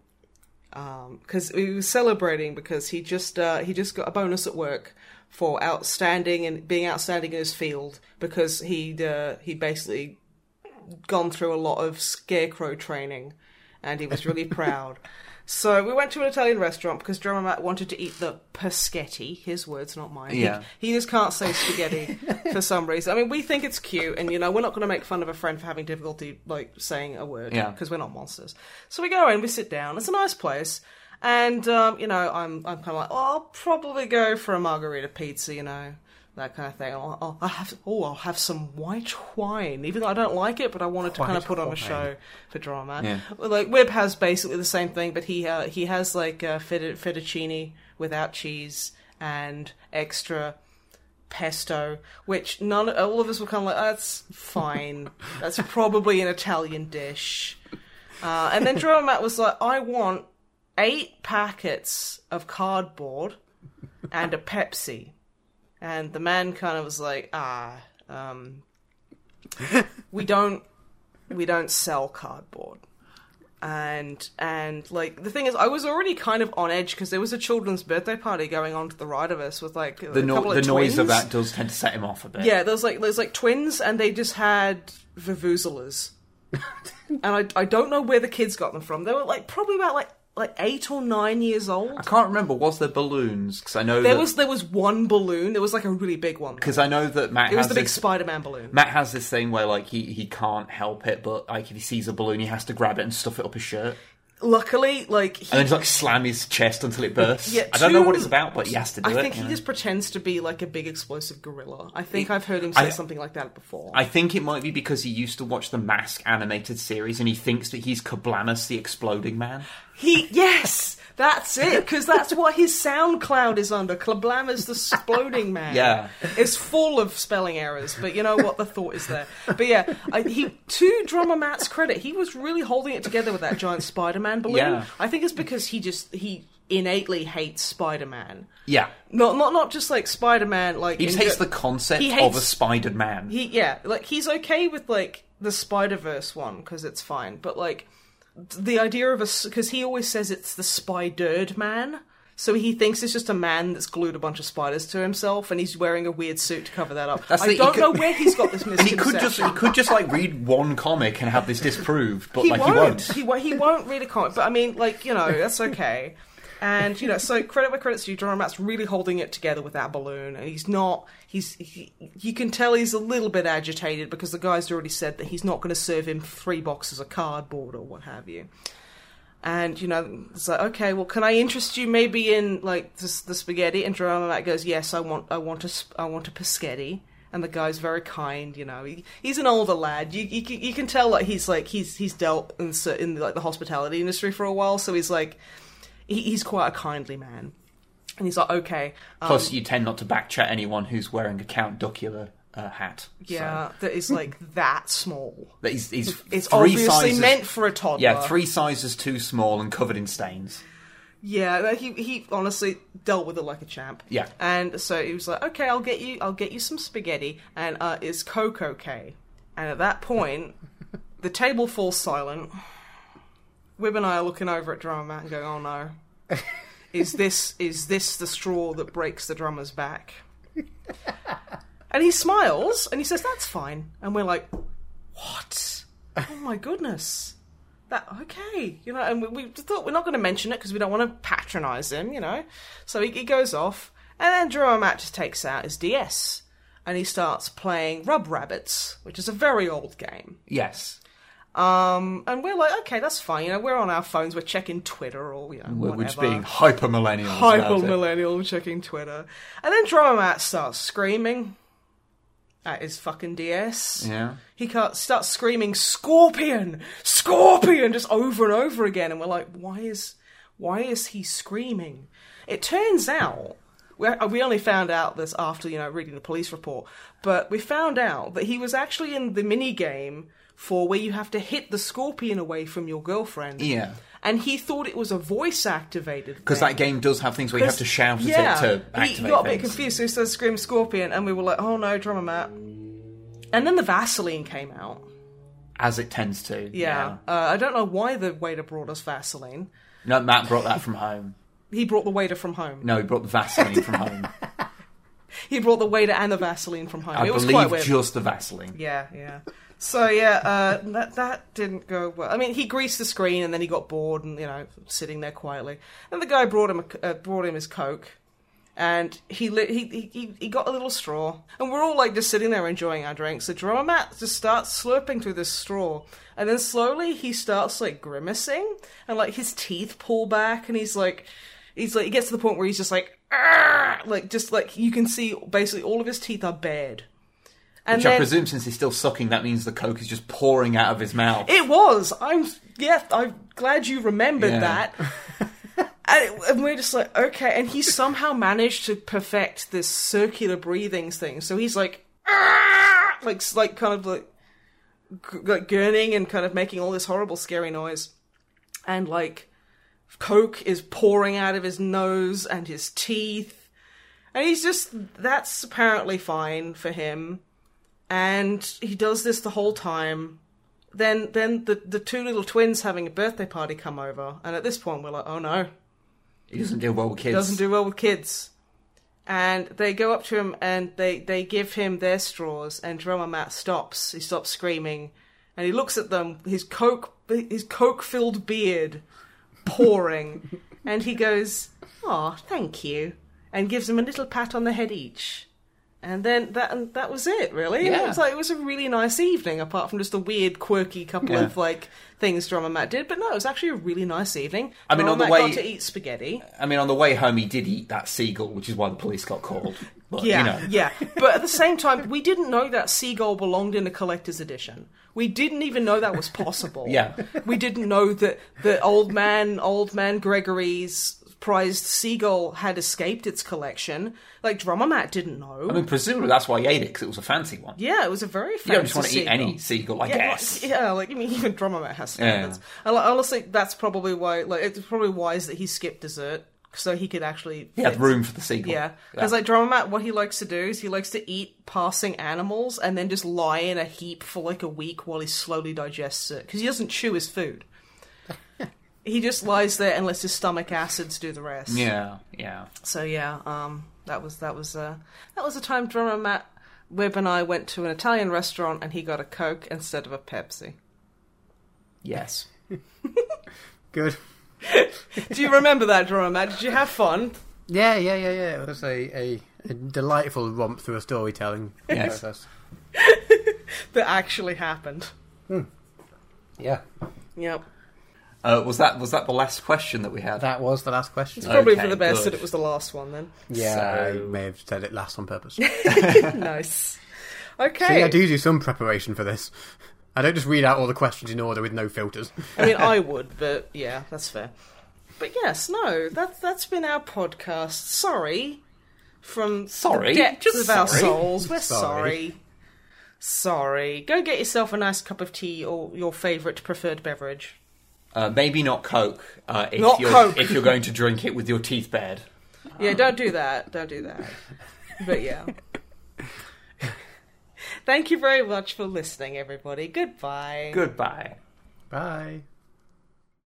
because we were celebrating because he just uh, he just got a bonus at work for outstanding and being outstanding in his field because he'd uh, he basically gone through a lot of scarecrow training and he was really proud. So we went to an Italian restaurant because Drummer Matt wanted to eat the paschetti. His words, not mine. He- Yeah. He, just can't say spaghetti for some reason. I mean, we think it's cute, and you know, we're not going to make fun of a friend for having difficulty like saying a word Yeah. because we're not monsters. So we go in, we sit down. It's a nice place, and um, you know, I'm I'm kind of like, oh, I'll probably go for a margarita pizza, you know. That kind of thing. I'll, I'll, I'll have oh, I'll have some white wine, even though I don't like it, but I wanted to kind of put on a show for drama. Yeah. Like Wib has basically the same thing, but he uh, he has like uh, fettuccine without cheese and extra pesto, which none all of us were kind of like, that's fine. That's probably an Italian dish. Uh, and then Drummer Matt was like, I want eight packets of cardboard and a Pepsi. And the man kind of was like, ah, um, we don't we don't sell cardboard. And and like the thing is i was already kind of on edge because there was a children's birthday party going on to the right of us with like The, no- the of noise of that does tend to set him off a bit. yeah there's like there's like twins and they just had vuvuzelas. And I, I don't know where the kids got them from. They were like probably about like like eight or nine years old. I can't remember. Was there balloons? Because I know there that, was there was one balloon. There was like a really big one. Because I know that Matt it was the big spider-man balloon. Matt has this thing where like he, he can't help it, but like if he sees a balloon, he has to grab it and stuff it up his shirt, luckily like he and then just like slam his chest until it bursts. Yeah, I don't know what it's about, but he has to do I it. I think he know? just pretends to be like a big explosive gorilla. I think I've heard him say I- something like that before. I think it might be because he used to watch the Mask animated series, and he thinks that he's Kablamus the Exploding Man. He yes, that's it because that's what his SoundCloud is under. Klablammers the exploding man. Yeah. it's full of spelling errors, but you know what? The thought is there. But yeah, I, he to drummer Matt's credit, he was really holding it together with that giant Spider-Man balloon. Yeah. I think it's because he just he innately hates Spider-Man. Yeah, Not not not just like Spider-Man. Like he just hates the concept he of hates- a Spider Man. He yeah, like he's okay with like the Spider Verse one because it's fine, but like the idea of a because he always says it's the Spidered Man, so he thinks it's just a man that's glued a bunch of spiders to himself, and he's wearing a weird suit to cover that up. That's I the- don't could- know where he's got this and misconception. he could just he could just like read one comic and have this disproved, but he like won't. he won't. He, he won't read a comic, but I mean, like you know, that's okay. And you know, so credit where credit's due. Drummer Matt's really holding it together with that balloon, and he's not. He's. He, you can tell he's a little bit agitated because the guy's already said that he's not going to serve him three boxes of cardboard or what have you. And you know, it's like, okay, well, can I interest you maybe in like the, the spaghetti? And Drummer Matt goes, yes, I want, I want a, I want a paschetti. And the guy's very kind, you know. He, he's an older lad. You, you, can- you can tell like he's like he's he's dealt in in like the hospitality industry for a while, so he's like he, he's quite a kindly man. And he's like, okay, um, Plus, you tend not to backchat anyone who's wearing a Count Duckula uh, hat. yeah, that is like that small. That he's, he's It's three obviously sizes, meant for a toddler. Yeah, three sizes too small and covered in stains. Yeah, he he honestly dealt with it like a champ. Yeah. And so he was like, "Okay, I'll get you I'll get you some spaghetti and uh is Coke okay?" And at that point, the table falls silent. Wib and I are looking over at drummer Matt and going, "Oh no. Is this is this the straw that breaks the drummer's back?" and he smiles and he says, "That's fine." And we're like, "What? Oh my goodness." that okay, you know, and we, we thought we're not going to mention it because we don't want to patronize him, you know. So he, he goes off, and then Drummer Matt just takes out his DS and he starts playing Rub Rabbits, which is a very old game. Yes. Um, and we're like, okay, that's fine. You know, we're on our phones, we're checking Twitter or you know, We're, we're just being hyper millennial, hyper millennial checking Twitter, and then Drummer Matt starts screaming at his fucking DS. Yeah. He starts screaming "Scorpion, Scorpion" just over and over again, and we're like, "Why is, why is he screaming?" It turns out we we only found out this after you know reading the police report, but we found out that he was actually in the mini game for where you have to hit the scorpion away from your girlfriend. Yeah. and he thought it was a voice activated. Because that game does have things where you have to shout at yeah, it to activate he got a bit things. confused, so he says "Scream Scorpion, and we were like, "Oh no, drummer Matt!" And then the Vaseline came out. As it tends to. Yeah, Uh, I don't know why the waiter brought us Vaseline. No, Matt brought that from home. He brought the waiter from home. No, he brought the Vaseline from home. He brought the waiter and the Vaseline from home. I it was quite believe weird. just the Vaseline. Yeah, yeah. So yeah, uh, that that didn't go well. I mean, he greased the screen and then he got bored and you know sitting there quietly. And the guy brought him a, uh, brought him his coke, and he, lit, he he he got a little straw, and we're all like just sitting there enjoying our drinks. The drummer Matt just starts slurping through this straw, and then slowly he starts like grimacing, and like his teeth pull back, and he's like, he's like he gets to the point where he's just like, like just like you can see basically all of his teeth are bared. And Which I presume, since he's still sucking, that means the coke is just pouring out of his mouth. It was. I'm. Yeah, I'm glad you remembered Yeah. that. and, it- and we're just like, okay. And he somehow managed to perfect this circular breathing thing. So he's like, "Ah!" like, like kind of like, g- like gurning and kind of making all this horrible, scary noise. And like, coke is pouring out of his nose and his teeth. And he's just, that's apparently fine for him. And he does this the whole time then then the the two little twins having a birthday party come over, and at this point we're like, oh no, He doesn't do well with kids. doesn't do well with kids. And they go up to him and they they give him their straws, and drummer Matt stops. He stops screaming, and he looks at them. His coke his coke filled beard pouring, and he goes, "Oh, thank you," and gives them a little pat on the head each. And then that and that was it, really. Yeah. It was like it was a really nice evening, apart from just a weird, quirky couple Yeah. of like things Drummer Matt did. But no, it was actually a really nice evening. I mean, Drummer on the Matt way- got to eat spaghetti. I mean, on the way home, he did eat that seagull, which is why the police got called. But, Yeah, you know. yeah. But at the same time, we didn't know that seagull belonged in a collector's edition. We didn't even know that was possible. Yeah. We didn't know that the old man, old man Gregory's prized seagull had escaped its collection. Like Drummer Matt didn't know. I mean, presumably that's why he ate it, because it was a fancy one. yeah, it was a very fancy You don't just want to eat any seagull, I Yeah, guess. well, yeah, like I mean, even Drummer Matt has standards. Yeah. Like, honestly, that's probably why. Like, it's probably wise that he skipped dessert so he could actually. He had room for the seagull. Yeah, because like Drummer Matt, what he likes to do is he likes to eat passing animals and then just lie in a heap for like a week while he slowly digests it because he doesn't chew his food. He just lies there and lets his stomach acids do the rest. yeah, yeah. So yeah, um, that was that was uh, that was the time Drummer Matt Wib and I went to an Italian restaurant and he got a Coke instead of a Pepsi. Yes. Good. Do you remember that, Drummer Matt? Did you have fun? Yeah, yeah, yeah, yeah. It was a, a, a delightful romp through a storytelling Yes. process. That actually happened. Hmm. Yeah. Yep. Uh, was that was that the last question that we had? That was the last question. It's probably Okay, for the best good. that it was the last one then. yeah, So- I may have said it last on purpose. nice. Okay. See, I do do some preparation for this. I don't just read out all the questions in order with no filters. I mean, I would, but yeah, that's fair. But yes, no, that's that's been our podcast. Sorry, from Sorry? the depths Just of our souls, we're Sorry. sorry. Sorry. Go get yourself a nice cup of tea or your favourite preferred beverage. Uh, maybe not Coke. Uh, if Not you're, Coke. If you're going to drink it with your teeth bared. Yeah, don't do that. Don't do that. But yeah. Thank you very much for listening, everybody. Goodbye. Goodbye. Bye.